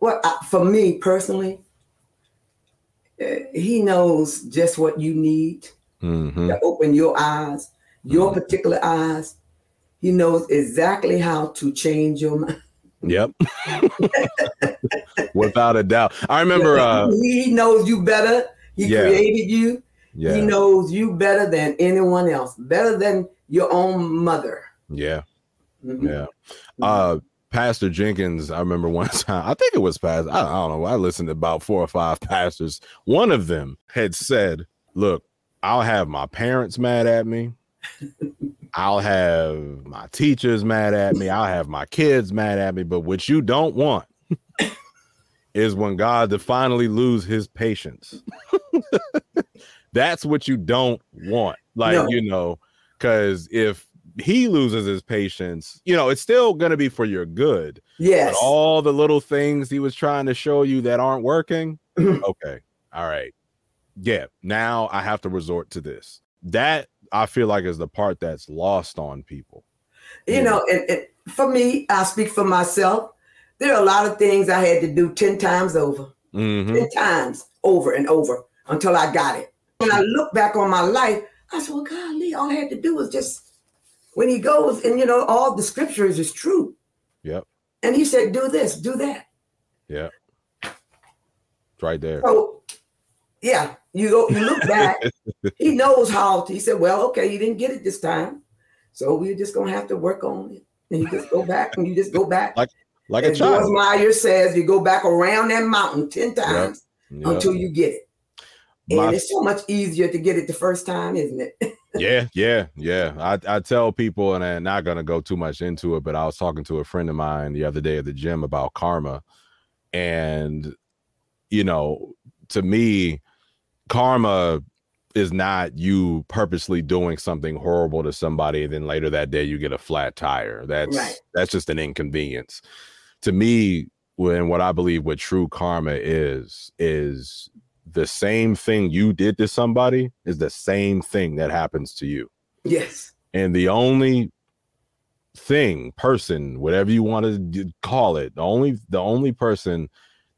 well I- for me personally he knows just what you need Mhm. to open your eyes your particular eyes he knows exactly how to change your mind Yep. Without a doubt. I remember uh he knows you better he Yeah. created you he knows you better than anyone else better than your own mother Yeah. Mhm. Yeah. Uh Pastor Jenkins, I remember one time, I think it was Pastor, I, I don't know. I listened to about four or five pastors. One of them had said, Look, I'll have my parents mad at me. I'll have my teachers mad at me. I'll have my kids mad at me. But what you don't want is when God to finally lose his patience. That's what you don't want. Like, No. you know, because if he loses his patience, you know, it's still going to be for your good. yes But all the little things he was trying to show you that aren't working, okay, all right. Yeah, now I have to resort to this. That I feel like is the part that's lost on people. you know and, and for me i speak for myself there are a lot of things i had to do 10 times over Mhm. 10 times over and over until i got it when i look back on my life i said well golly all i had to do was just when he goes and you know all the scriptures is true Yep. and he said do this do that Yeah. It's right there. so yeah you go you look back he knows how to, he said well okay you didn't get it this time so we're just gonna have to work on it and you just go back and you just go back Like like a As Joyce child. Meyer says, you go back around that mountain 10 times yep. until you get it. And My, it's so much easier to get it the first time, isn't it? yeah, yeah, yeah. I, I tell people, and I'm not gonna go too much into it, but I was talking to a friend of mine the other day at the gym about karma, and you know, to me, karma is not you purposely doing something horrible to somebody, and then later that day you get a flat tire. That's right. that's just an inconvenience. To me, when what I believe what true karma is, is the same thing you did to somebody is the same thing that happens to you. Yes. And the only thing, person, whatever you want to call it, the only the only person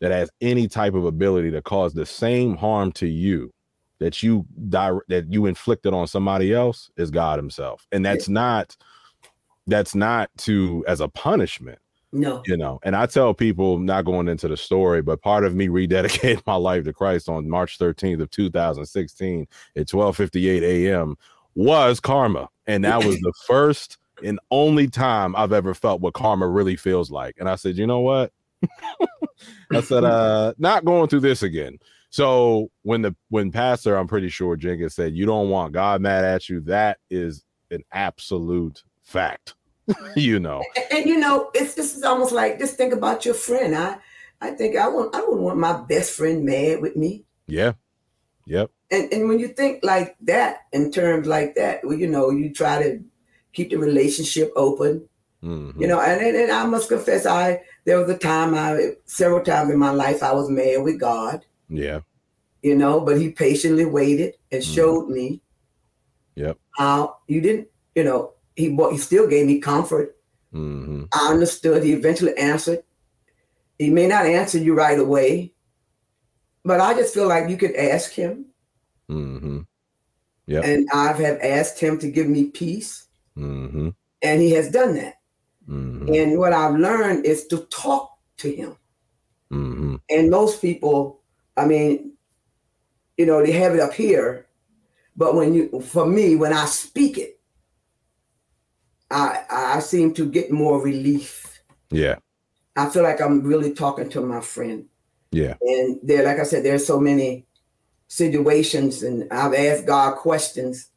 that has any type of ability to cause the same harm to you that you di- that you inflicted on somebody else is God himself. And that's yeah. not that's not to as a punishment. No. You know, and I tell people not going into the story, but part of me rededicating my life to Christ on March 13th of 2016 at 12:58 a.m. was karma. And that was the first and only time I've ever felt what karma really feels like. And I said, you know what? I said, uh, not going through this again. So when the when Pastor, I'm pretty sure Jenkins said, you don't want God mad at you, that is an absolute fact. you know. And, and, you know, it's this is almost like just think about your friend. I I think I want I wouldn't want my best friend mad with me. Yeah. Yep. And and when you think like that in terms like that, well, you know, you try to keep the relationship open. Mm-hmm. You know, and, and I must confess, I there was a time I several times in my life I was mad with God. Yeah. You know, but he patiently waited and mm-hmm. showed me. Yep. How you didn't, you know, he he still gave me comfort. Mm-hmm. I understood. He eventually answered. He may not answer you right away, but I just feel like you could ask him. Mm-hmm. Yeah. And I have asked him to give me peace. Mm-hmm. And he has done that. Mm-hmm. And what I've learned is to talk to him. Mm-hmm. And most people, I mean, you know, they have it up here. But when you, for me, when I speak it, I I seem to get more relief. Yeah. I feel like I'm really talking to my friend. Yeah. And there, like I said, there's so many situations, and I've asked God questions,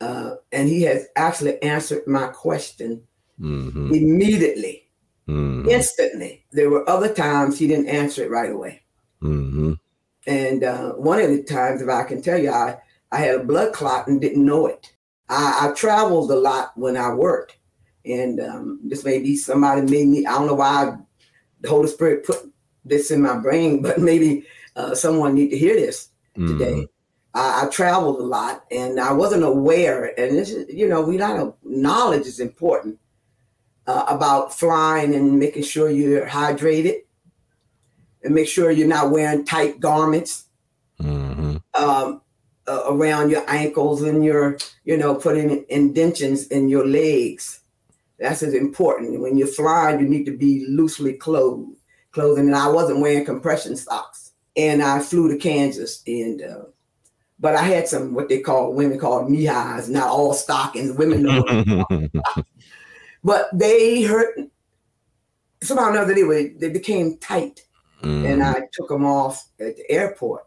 uh, and He has actually answered my question mm-hmm. immediately, mm-hmm. instantly. There were other times He didn't answer it right away. Mm-hmm. And uh, one of the times, if I can tell you, I, I had a blood clot and didn't know it. I, I traveled a lot when I worked, and um, this may be somebody made me. I don't know why I, the Holy Spirit put this in my brain, but maybe uh, someone need to hear this mm. today. I, I, traveled a lot, and I wasn't aware. And this is, you know, we know knowledge is important uh, about flying and making sure you're hydrated, and make sure you're not wearing tight garments. Mm-hmm. Um, uh, around your ankles and your, you know, putting indentions in your legs. That's as important. When you're flying, you need to be loosely clothed. Clothing, and I wasn't wearing compression socks. And I flew to Kansas, and uh, but I had some what they call women call knee highs, not all stockings. Women know, but they hurt. Somehow or another, they were they became tight, mm. and I took them off at the airport.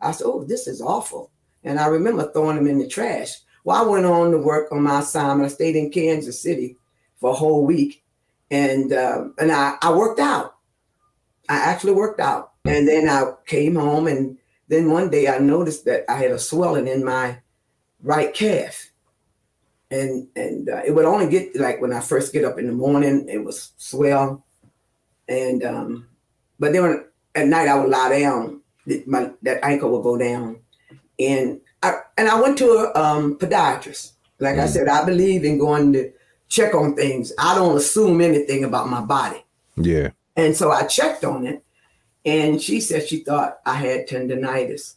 I said, "Oh, this is awful." And I remember throwing them in the trash. Well, I went on to work on my assignment. I stayed in Kansas City for a whole week. And uh, and I, I worked out. I actually worked out. And then I came home and then one day I noticed that I had a swelling in my right calf. And and uh, it would only get like when I first get up in the morning, it was swell. And um, but then at night I would lie down, my that ankle would go down and I and I went to a um, podiatrist. Like mm. I said, I believe in going to check on things. I don't assume anything about my body. Yeah. And so I checked on it, and she said she thought I had tendonitis.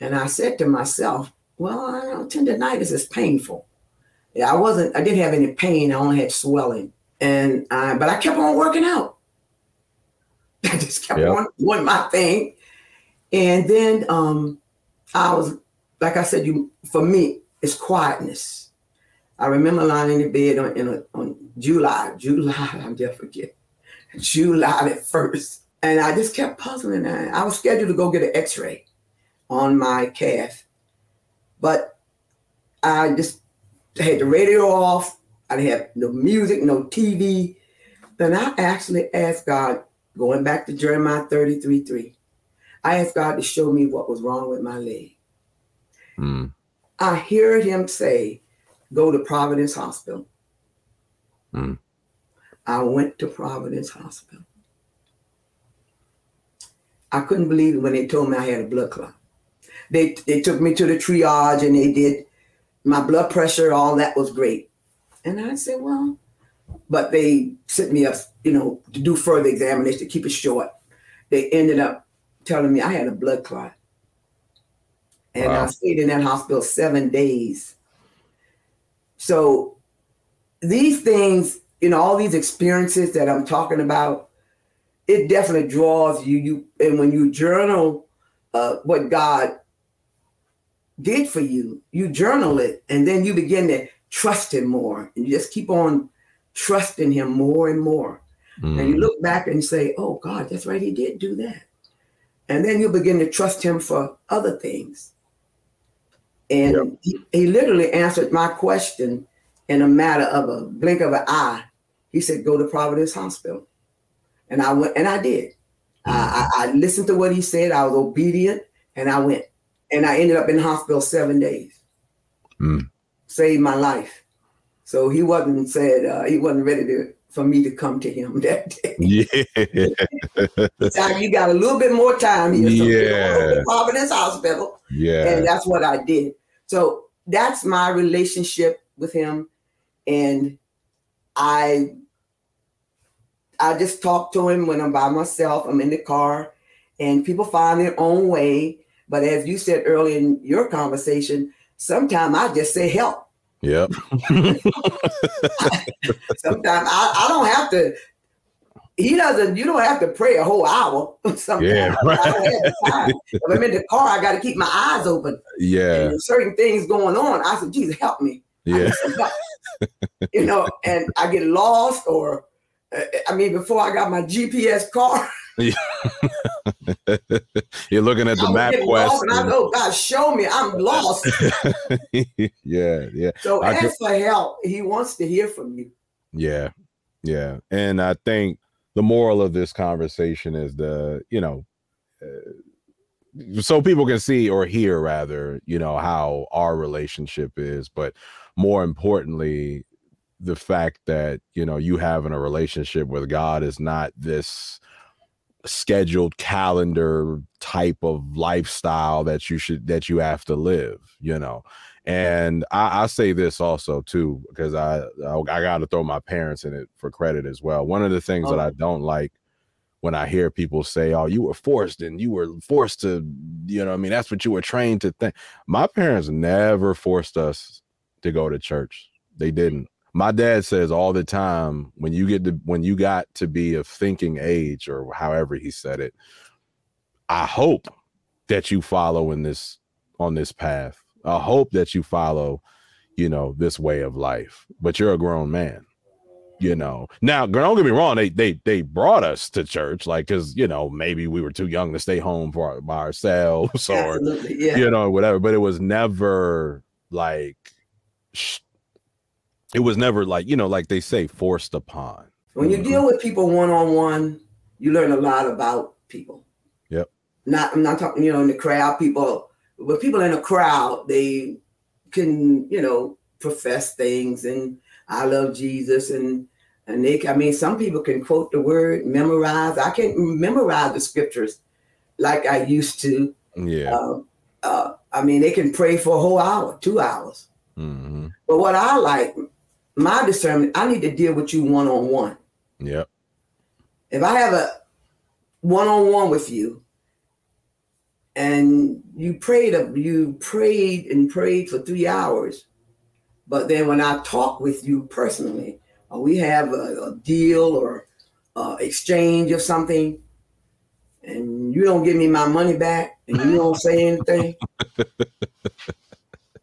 And I said to myself, well, I know tendonitis is painful. Yeah, I wasn't, I didn't have any pain, I only had swelling. And I, but I kept on working out. I just kept yep. on doing my thing. And then um, I was, like I said, you for me, it's quietness. I remember lying in the bed on, a, on July, July, I'll never forget, July the 1st, And I just kept puzzling. I was scheduled to go get an x-ray on my calf. But I just had the radio off. I had no music, no TV. Then I actually asked God, going back to Jeremiah 33 3, I asked God to show me what was wrong with my leg. Mm. I heard him say, Go to Providence Hospital. Mm. I went to Providence Hospital. I couldn't believe it when they told me I had a blood clot. They, they took me to the triage and they did my blood pressure, all that was great. And I said, well, but they sent me up, you know, to do further examination to keep it short. They ended up telling me I had a blood clot. And wow. I stayed in that hospital seven days. So these things, you know, all these experiences that I'm talking about, it definitely draws you. You and when you journal uh, what God did for you, you journal it, and then you begin to trust Him more, and you just keep on trusting Him more and more. Mm. And you mm. look back and say, "Oh God, that's right, He did do that," and then you begin to trust Him for other things. And yep. he, he literally answered my question in a matter of a blink of an eye. He said, "Go to Providence Hospital," and I went, and I did. Mm. I, I, listened to what he said. I was obedient, and I went, and I ended up in hospital seven days. Mm. Saved my life. So he wasn't said uh, he wasn't ready to for me to come to him that day. Yeah. so you got a little bit more time here. So yeah. Providence Hospital. Yeah. And that's what I did. So that's my relationship with him. And I I just talk to him when I'm by myself. I'm in the car and people find their own way. But as you said earlier in your conversation, sometimes I just say help. Yep. sometimes I, I don't have to he doesn't you don't have to pray a whole hour. Sometimes yeah, right. if i'm in the car i got to keep my eyes open. Yeah. Certain things going on i said jesus help me. Yeah. you know and i get lost or uh, i mean before i got my gps car You're looking at the map quest. And I know God show me I'm lost. yeah, yeah. So I ask for help. He wants to hear from you. Yeah, yeah. And I think the moral of this conversation is the you know uh, so people can see or hear rather you know how our relationship is but more importantly the fact that you know you having a relationship with god is not this scheduled calendar type of lifestyle that you should that you have to live you know and I, I, say this also too because I I, I got to throw my parents in it for credit as well. One of the things oh. that I don't like when I hear people say, "Oh, you were forced and you were forced to," you know, I mean, that's what you were trained to think. My parents never forced us to go to church. They didn't. My dad says all the time when you get to when you got to be of thinking age or however he said it, I hope that you follow in this on this path I hope that you follow, you know, this way of life. But you're a grown man, you know. Now, don't get me wrong; they they they brought us to church, like because you know maybe we were too young to stay home for by ourselves, or yeah. you know whatever. But it was never like. Sh- it was never like you know like they say forced upon when you deal with people one-on-one you learn a lot about people yep not i'm not talking you know in the crowd people but people in a crowd, they can, you know, profess things and I love Jesus and and they I mean some people can quote the word, memorize. I can't memorize the scriptures like I used to. Yeah. Uh, uh, I mean they can pray for a whole hour, two hours. Mm-hmm. But what I like, my discernment, I need to deal with you one on one. Yep. If I have a one on one with you, and you prayed you prayed and prayed for three hours but then when i talk with you personally or we have a, a deal or uh, exchange of something and you don't give me my money back and you don't say anything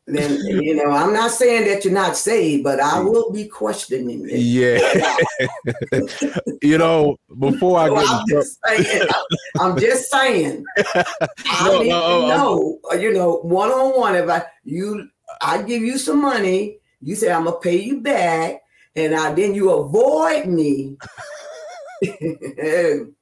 then you know I'm not saying that you're not saved, but I will be questioning it. Yeah. you know, before I So get I'm just saying. I'm just saying. I No, need no, to oh, know, uh, you know, one on one. If I you, I give you some money, you say I'm gonna pay you back, and I then you avoid me.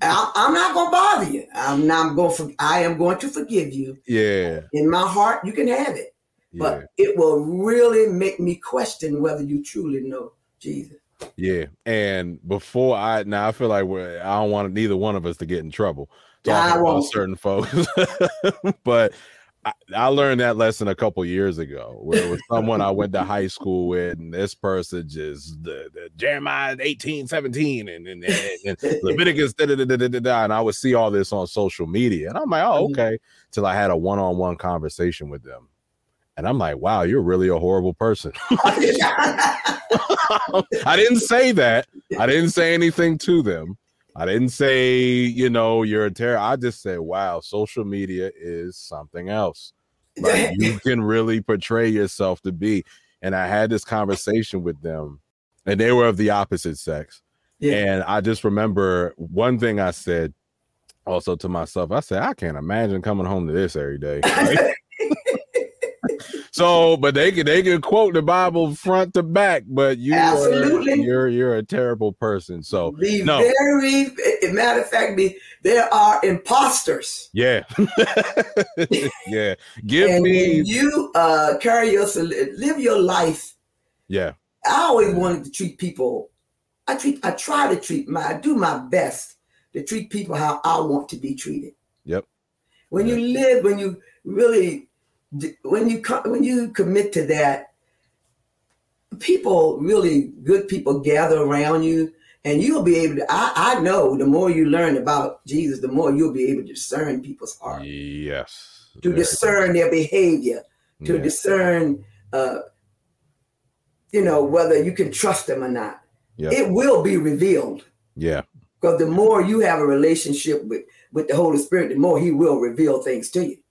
I, I'm not gonna bother you. I'm not going for. I am going to forgive you. yeah, In my heart, you can have it, yeah, but it will really make me question whether you truly know Jesus. yeah. And before I now, I feel like we're, I don't want neither one of us to get in trouble Yeah, I talking about won't. certain folks, but. I, I learned that lesson a couple years ago where it was someone I went to high school with, and this person just the, the Jeremiah 18, 17, and, and, and, and Leviticus, da, da, da, and I would see all this on social media, and I'm like, oh, Mhm. okay. Till I had a one-on-one conversation with them, and I'm like, wow, you're really a horrible person. I didn't say that. I didn't say anything to them. I didn't say, you know, you're a terror. I just said, wow, social media is something else. Like you can really portray yourself to be. And I had this conversation with them, and they were of the opposite sex. Yeah. And I just remember one thing I said also to myself. I said, I can't imagine coming home to this every day. right? So, but they can they can quote the Bible front to back, but you are, you're you're a terrible person. So Be no. very, matter of fact, be there are imposters. yeah, yeah. Give and me you uh, carry yourself, live your life. yeah, I always wanted to treat people. I treat. I try to treat my. I do my best to treat people how I want to be treated. Yep. When you live, when you really, when you when you commit to that, people really good people gather around you, and you'll be able to. I, I know the more you learn about Jesus, the more you'll be able to discern people's heart, yes. to discern their behavior, to Yeah. discern, uh, you know, whether you can trust them or not. Yep. It will be revealed yeah, because the more you have a relationship with with the Holy Spirit, the more He will reveal things to you.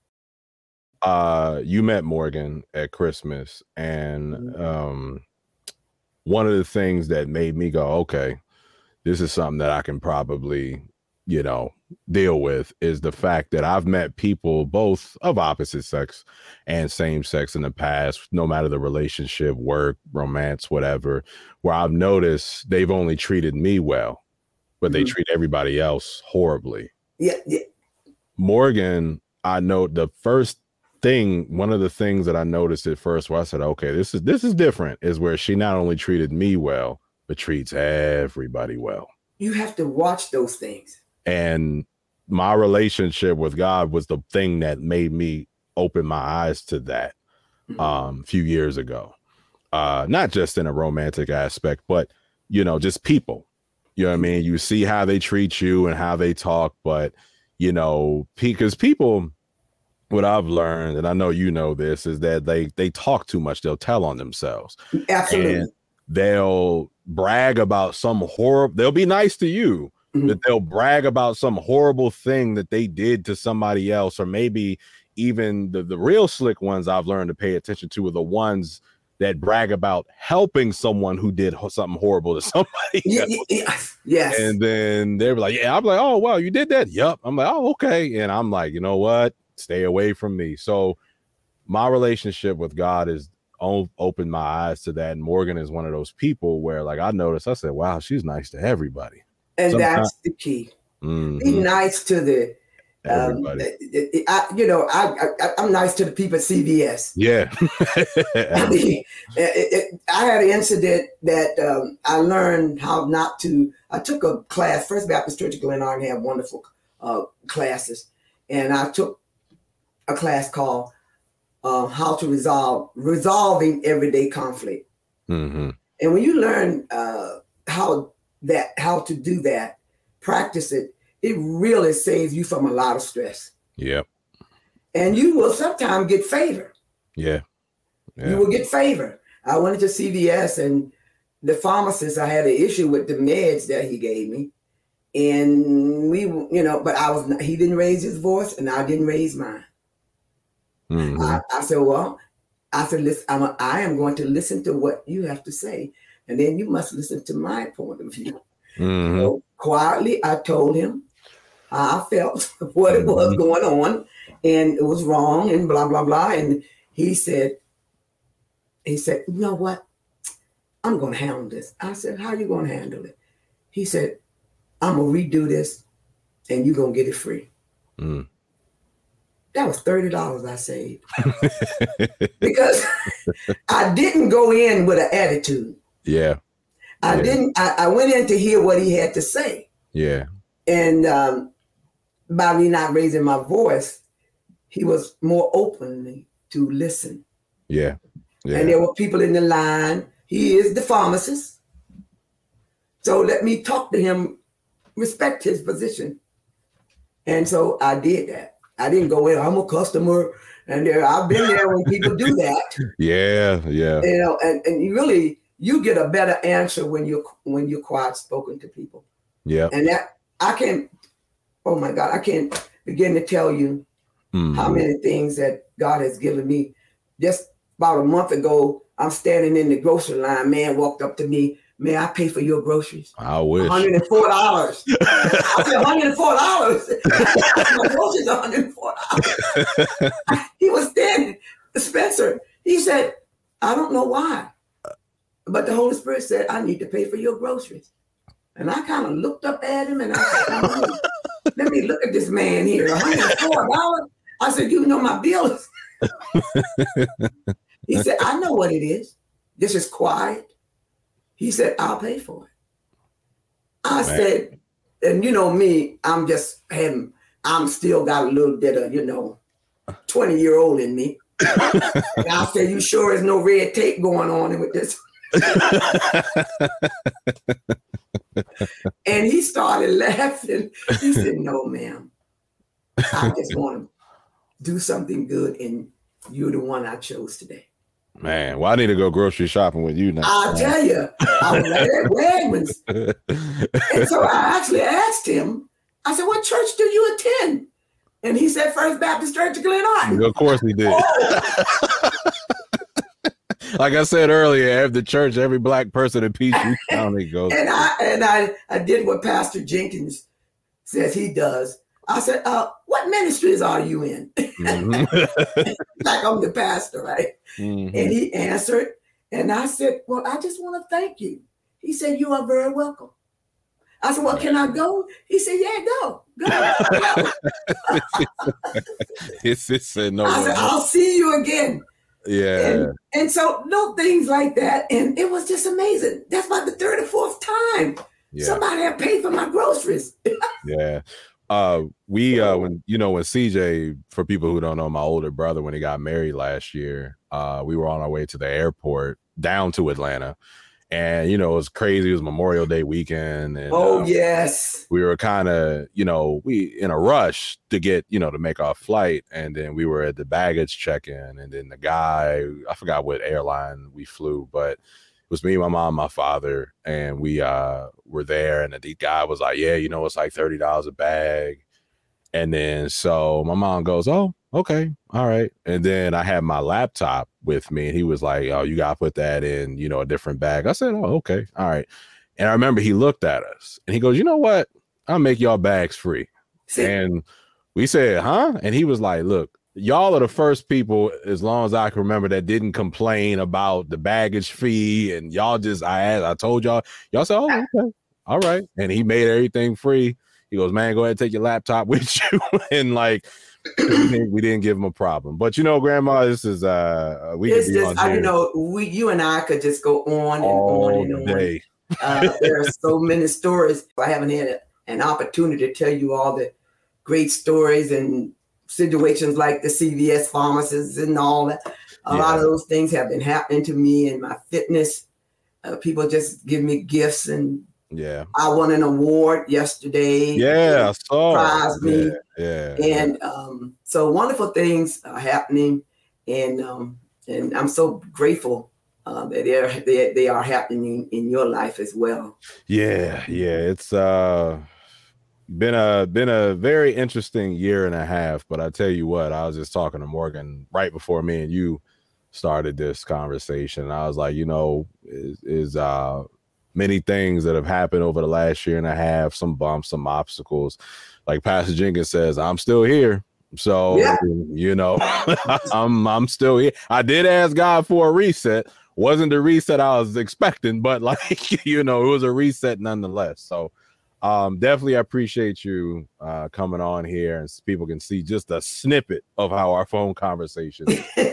Uh you met Morgan at Christmas and Mhm. um one of the things that made me go okay this is something that I can probably you know deal with is the fact that I've met people both of opposite sex and same sex in the past no matter the relationship work romance whatever where I've noticed they've only treated me well but they Mhm. treat everybody else horribly Yeah, yeah, Morgan, I know the first thing, one of the things that I noticed at first where I said, okay, this is this is different, is where she not only treated me well, but treats everybody well. you have to watch those things. And my relationship with God was the thing that made me open my eyes to that Mhm. um a few years ago. Uh not just in a romantic aspect, but you know, just people. You know what I mean? You see how they treat you and how they talk, but you know, because people what I've learned, and I know you know this, is that they they talk too much. They'll tell on themselves. Absolutely. And they'll brag about some horrible. They'll be nice to you, Mhm. but they'll brag about some horrible thing that they did to somebody else, or maybe even the the real slick ones I've learned to pay attention to are the ones that brag about helping someone who did something horrible to somebody. Yeah, else. yeah, yes, yes. And then they're like, "Yeah," I'm like, "Oh, well, you did that." Yup. I'm like, "Oh, okay." And I'm like, "You know what? Stay away from me." So my relationship with God is opened my eyes to that. And Morgan is one of those people where, like, I noticed. I said, "Wow, she's nice to everybody." and sometimes- that's the key. Be Mhm, nice to the, um, Everybody. I, I- you know, I, I I'm nice to the people at CVS. yeah. I mean, it, it, I had an incident that um, I learned how not to. I took a class, First Baptist Church of Glenarden have wonderful uh, classes, and I took a class called uh, "How to Resolve Resolving Everyday Conflict." hmm And when you learn uh, how that how to do that, practice it, it really saves you from a lot of stress, Yep. and you will sometimes get favor. Yeah. you will get favor. I went into CVS and the pharmacist, I had an issue with the meds that he gave me. And we, you know, but I was, he didn't raise his voice and I didn't raise mine. Mhm. I, I said, well, I said, listen, I'm a, I am going to listen to what you have to say, and then you must listen to my point of view. Mhm. So quietly, I told him how I felt, what it was Mhm. going on, and it was wrong, and blah blah blah. And he said, he said, you know what? I'm going to handle this. I said, how you going to handle it? He said, I'm gonna redo this, and you're gonna get it free. Mm. That was thirty dollars I saved because I didn't go in with an attitude. yeah, I Yeah. didn't. I, I went in to hear what he had to say. yeah, And um, by me not raising my voice, he was more open to listen. yeah, yeah. And there were people in the line. He is the pharmacist. So let me talk to him, respect his position. And so I did that. I didn't go in, I'm a customer. And there, I've been there when people do that. yeah, yeah, You know, and, and you really you get a better answer when you're when you're quiet spoken to people. yeah. And that I can't, oh my God, I can't begin to tell you Mhm. how many things that God has given me. Just about a month ago, I'm standing in the grocery line. Man walked up to me. May I pay for your groceries? I wish. $104. I said, $104. My groceries are $104. he was standing, Spencer. He said, I don't know why. But the Holy Spirit said, I need to pay for your groceries. And I kind of looked up at him and I said, "Oh, let me look at this man here. $104. I said, you know my bill is. he said, I know what it is. This is quiet. He said, I'll pay for it. I Man. said, and you know me, I'm just having, I'm still got a little bit of, you know, 20 year old in me. and I said, you sure there's no red tape going on with this? And he started laughing. He said, No, ma'am. I just want to do something good, and you're the one I chose today. Man, well, I need to go grocery shopping with you now. I'll tell you, I was at Wegmans. And so I actually asked him, I said, What church do you attend? And he said, First Baptist Church of Glen Arden. of course we did. Like I said earlier, every church, every black person in Peachtree County goes. and I and I, I did what Pastor Jenkins says he does. I said, uh, what ministries are you in? Mhm. like I'm the pastor, right? Mhm. And he answered, and I said, Well, I just want to thank you. He said, You are very welcome. I said, Well, can I go? He said, Yeah, go. Go. It's it said no. I said, I'll see you again. Yeah, And, and so little things like that. And it was just amazing. That's about the third or fourth time yeah, somebody had paid for my groceries. yeah. Uh, we uh, when you know when CJ, for people who don't know, my older brother, when he got married last year, uh, we were on our way to the airport down to Atlanta, and you know it was crazy. It was Memorial Day weekend, and Oh, uh, yes. we were kind of you know we in a rush to get you know to make our flight and then we were at the baggage check-in and then the guy i forgot what airline we flew but was me my mom my father and we uh were there and the guy was like yeah you know it's like $30 a bag. And then so my mom goes oh okay all right. And then i had my laptop with me and he was like oh you gotta put that in you know a different bag. I said oh okay all right. And i remember he looked at us and he goes you know what? I'll make y'all bags free. And we said, huh? And he was like, look, y'all are the first people, as long as I can remember, that didn't complain about the baggage fee. And y'all just, I asked, I told y'all, y'all said, oh, okay. All right. And he made everything free. He goes, man, go ahead and take your laptop with you. and like, we didn't, give him a problem. But you know, grandma, this is, uh, we it's just, I, you know, we, you and I could just go on and on all and on. Uh, there are so many stories. I haven't had a, an opportunity to tell you all the great stories and situations like the CVS pharmacists and all that. A lot of those things have been happening to me and my fitness. Uh, people just give me gifts, and Yeah. I won an award yesterday. Yeah. I saw. Surprised me. Yeah. yeah. and um, so wonderful things are happening, and um, and I'm so grateful uh, that they're they, they are happening in your life as well. Yeah, yeah, it's uh been a been a very interesting year and a half, but I tell you what, I was just talking to Morgan right before me and you started this conversation. I was like, you know, is, is uh many things that have happened over the last year and a half, some bumps, some obstacles. Like Pastor Jenkins says, I'm still here. So yeah. you know, I'm I'm still here. I did ask God for a reset. Wasn't the reset I was expecting, but like you know, it was a reset nonetheless. So um definitely appreciate you uh coming on here and people can see just a snippet of how our phone conversations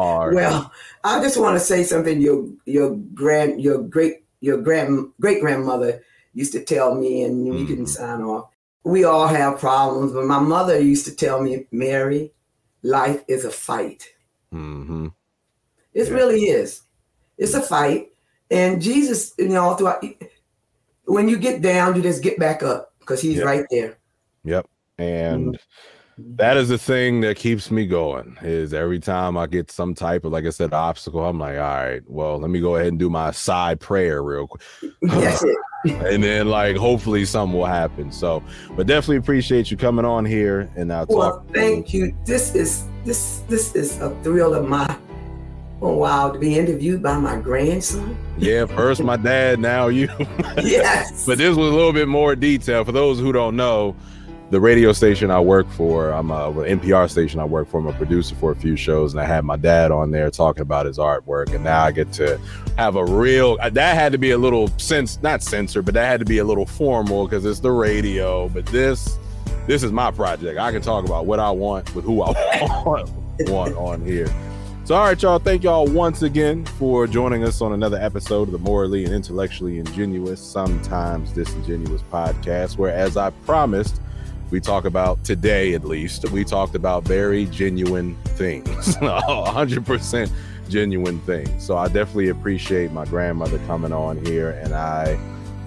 are. Well, I just want to say something your your grand your great your grand great grandmother used to tell me, and you mm-hmm. can sign off. We all have problems, but my mother used to tell me, Mary, life is a fight. Mm-hmm. It yeah. really is. It's a fight, and Jesus, you know, throughout. When you get down, you just get back up because He's yep. right there. Yep, and. Mm-hmm. that is the thing that keeps me going is every time i get some type of like i said obstacle i'm like all right well let me go ahead and do my side prayer real quick. And then like hopefully something will happen. So but definitely appreciate you coming on here and now well, thank you. This is this this is a thrill of my Oh wow, to be interviewed by my grandson. Yeah, first my dad, now you. yes. but this was a little bit more detail. For those who don't know, the radio station I work for, I'm a an NPR station I work for. I'm a producer for a few shows, and I had my dad on there talking about his artwork. And now I get to have a real. Uh, that had to be a little sense, not censored, but that had to be a little formal because it's the radio. But this, this is my project. I can talk about what I want with who I want, want on here. So, all right, y'all. Thank y'all once again for joining us on another episode of the Morally and Intellectually Ingenuous, Sometimes Disingenuous podcast, where, as I promised, we talk about today at least we talked about very genuine things. 100% genuine things. So i definitely appreciate my grandmother coming on here and i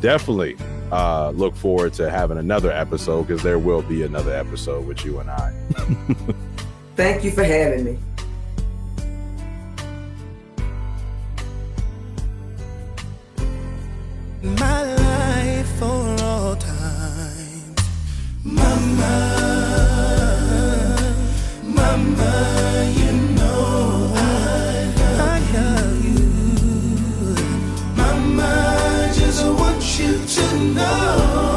definitely uh, look forward to having another episode because there will be another episode with you and i. Thank you for having me my life for all time Mama, Mama, you know I love, you. Mama, just want you to know.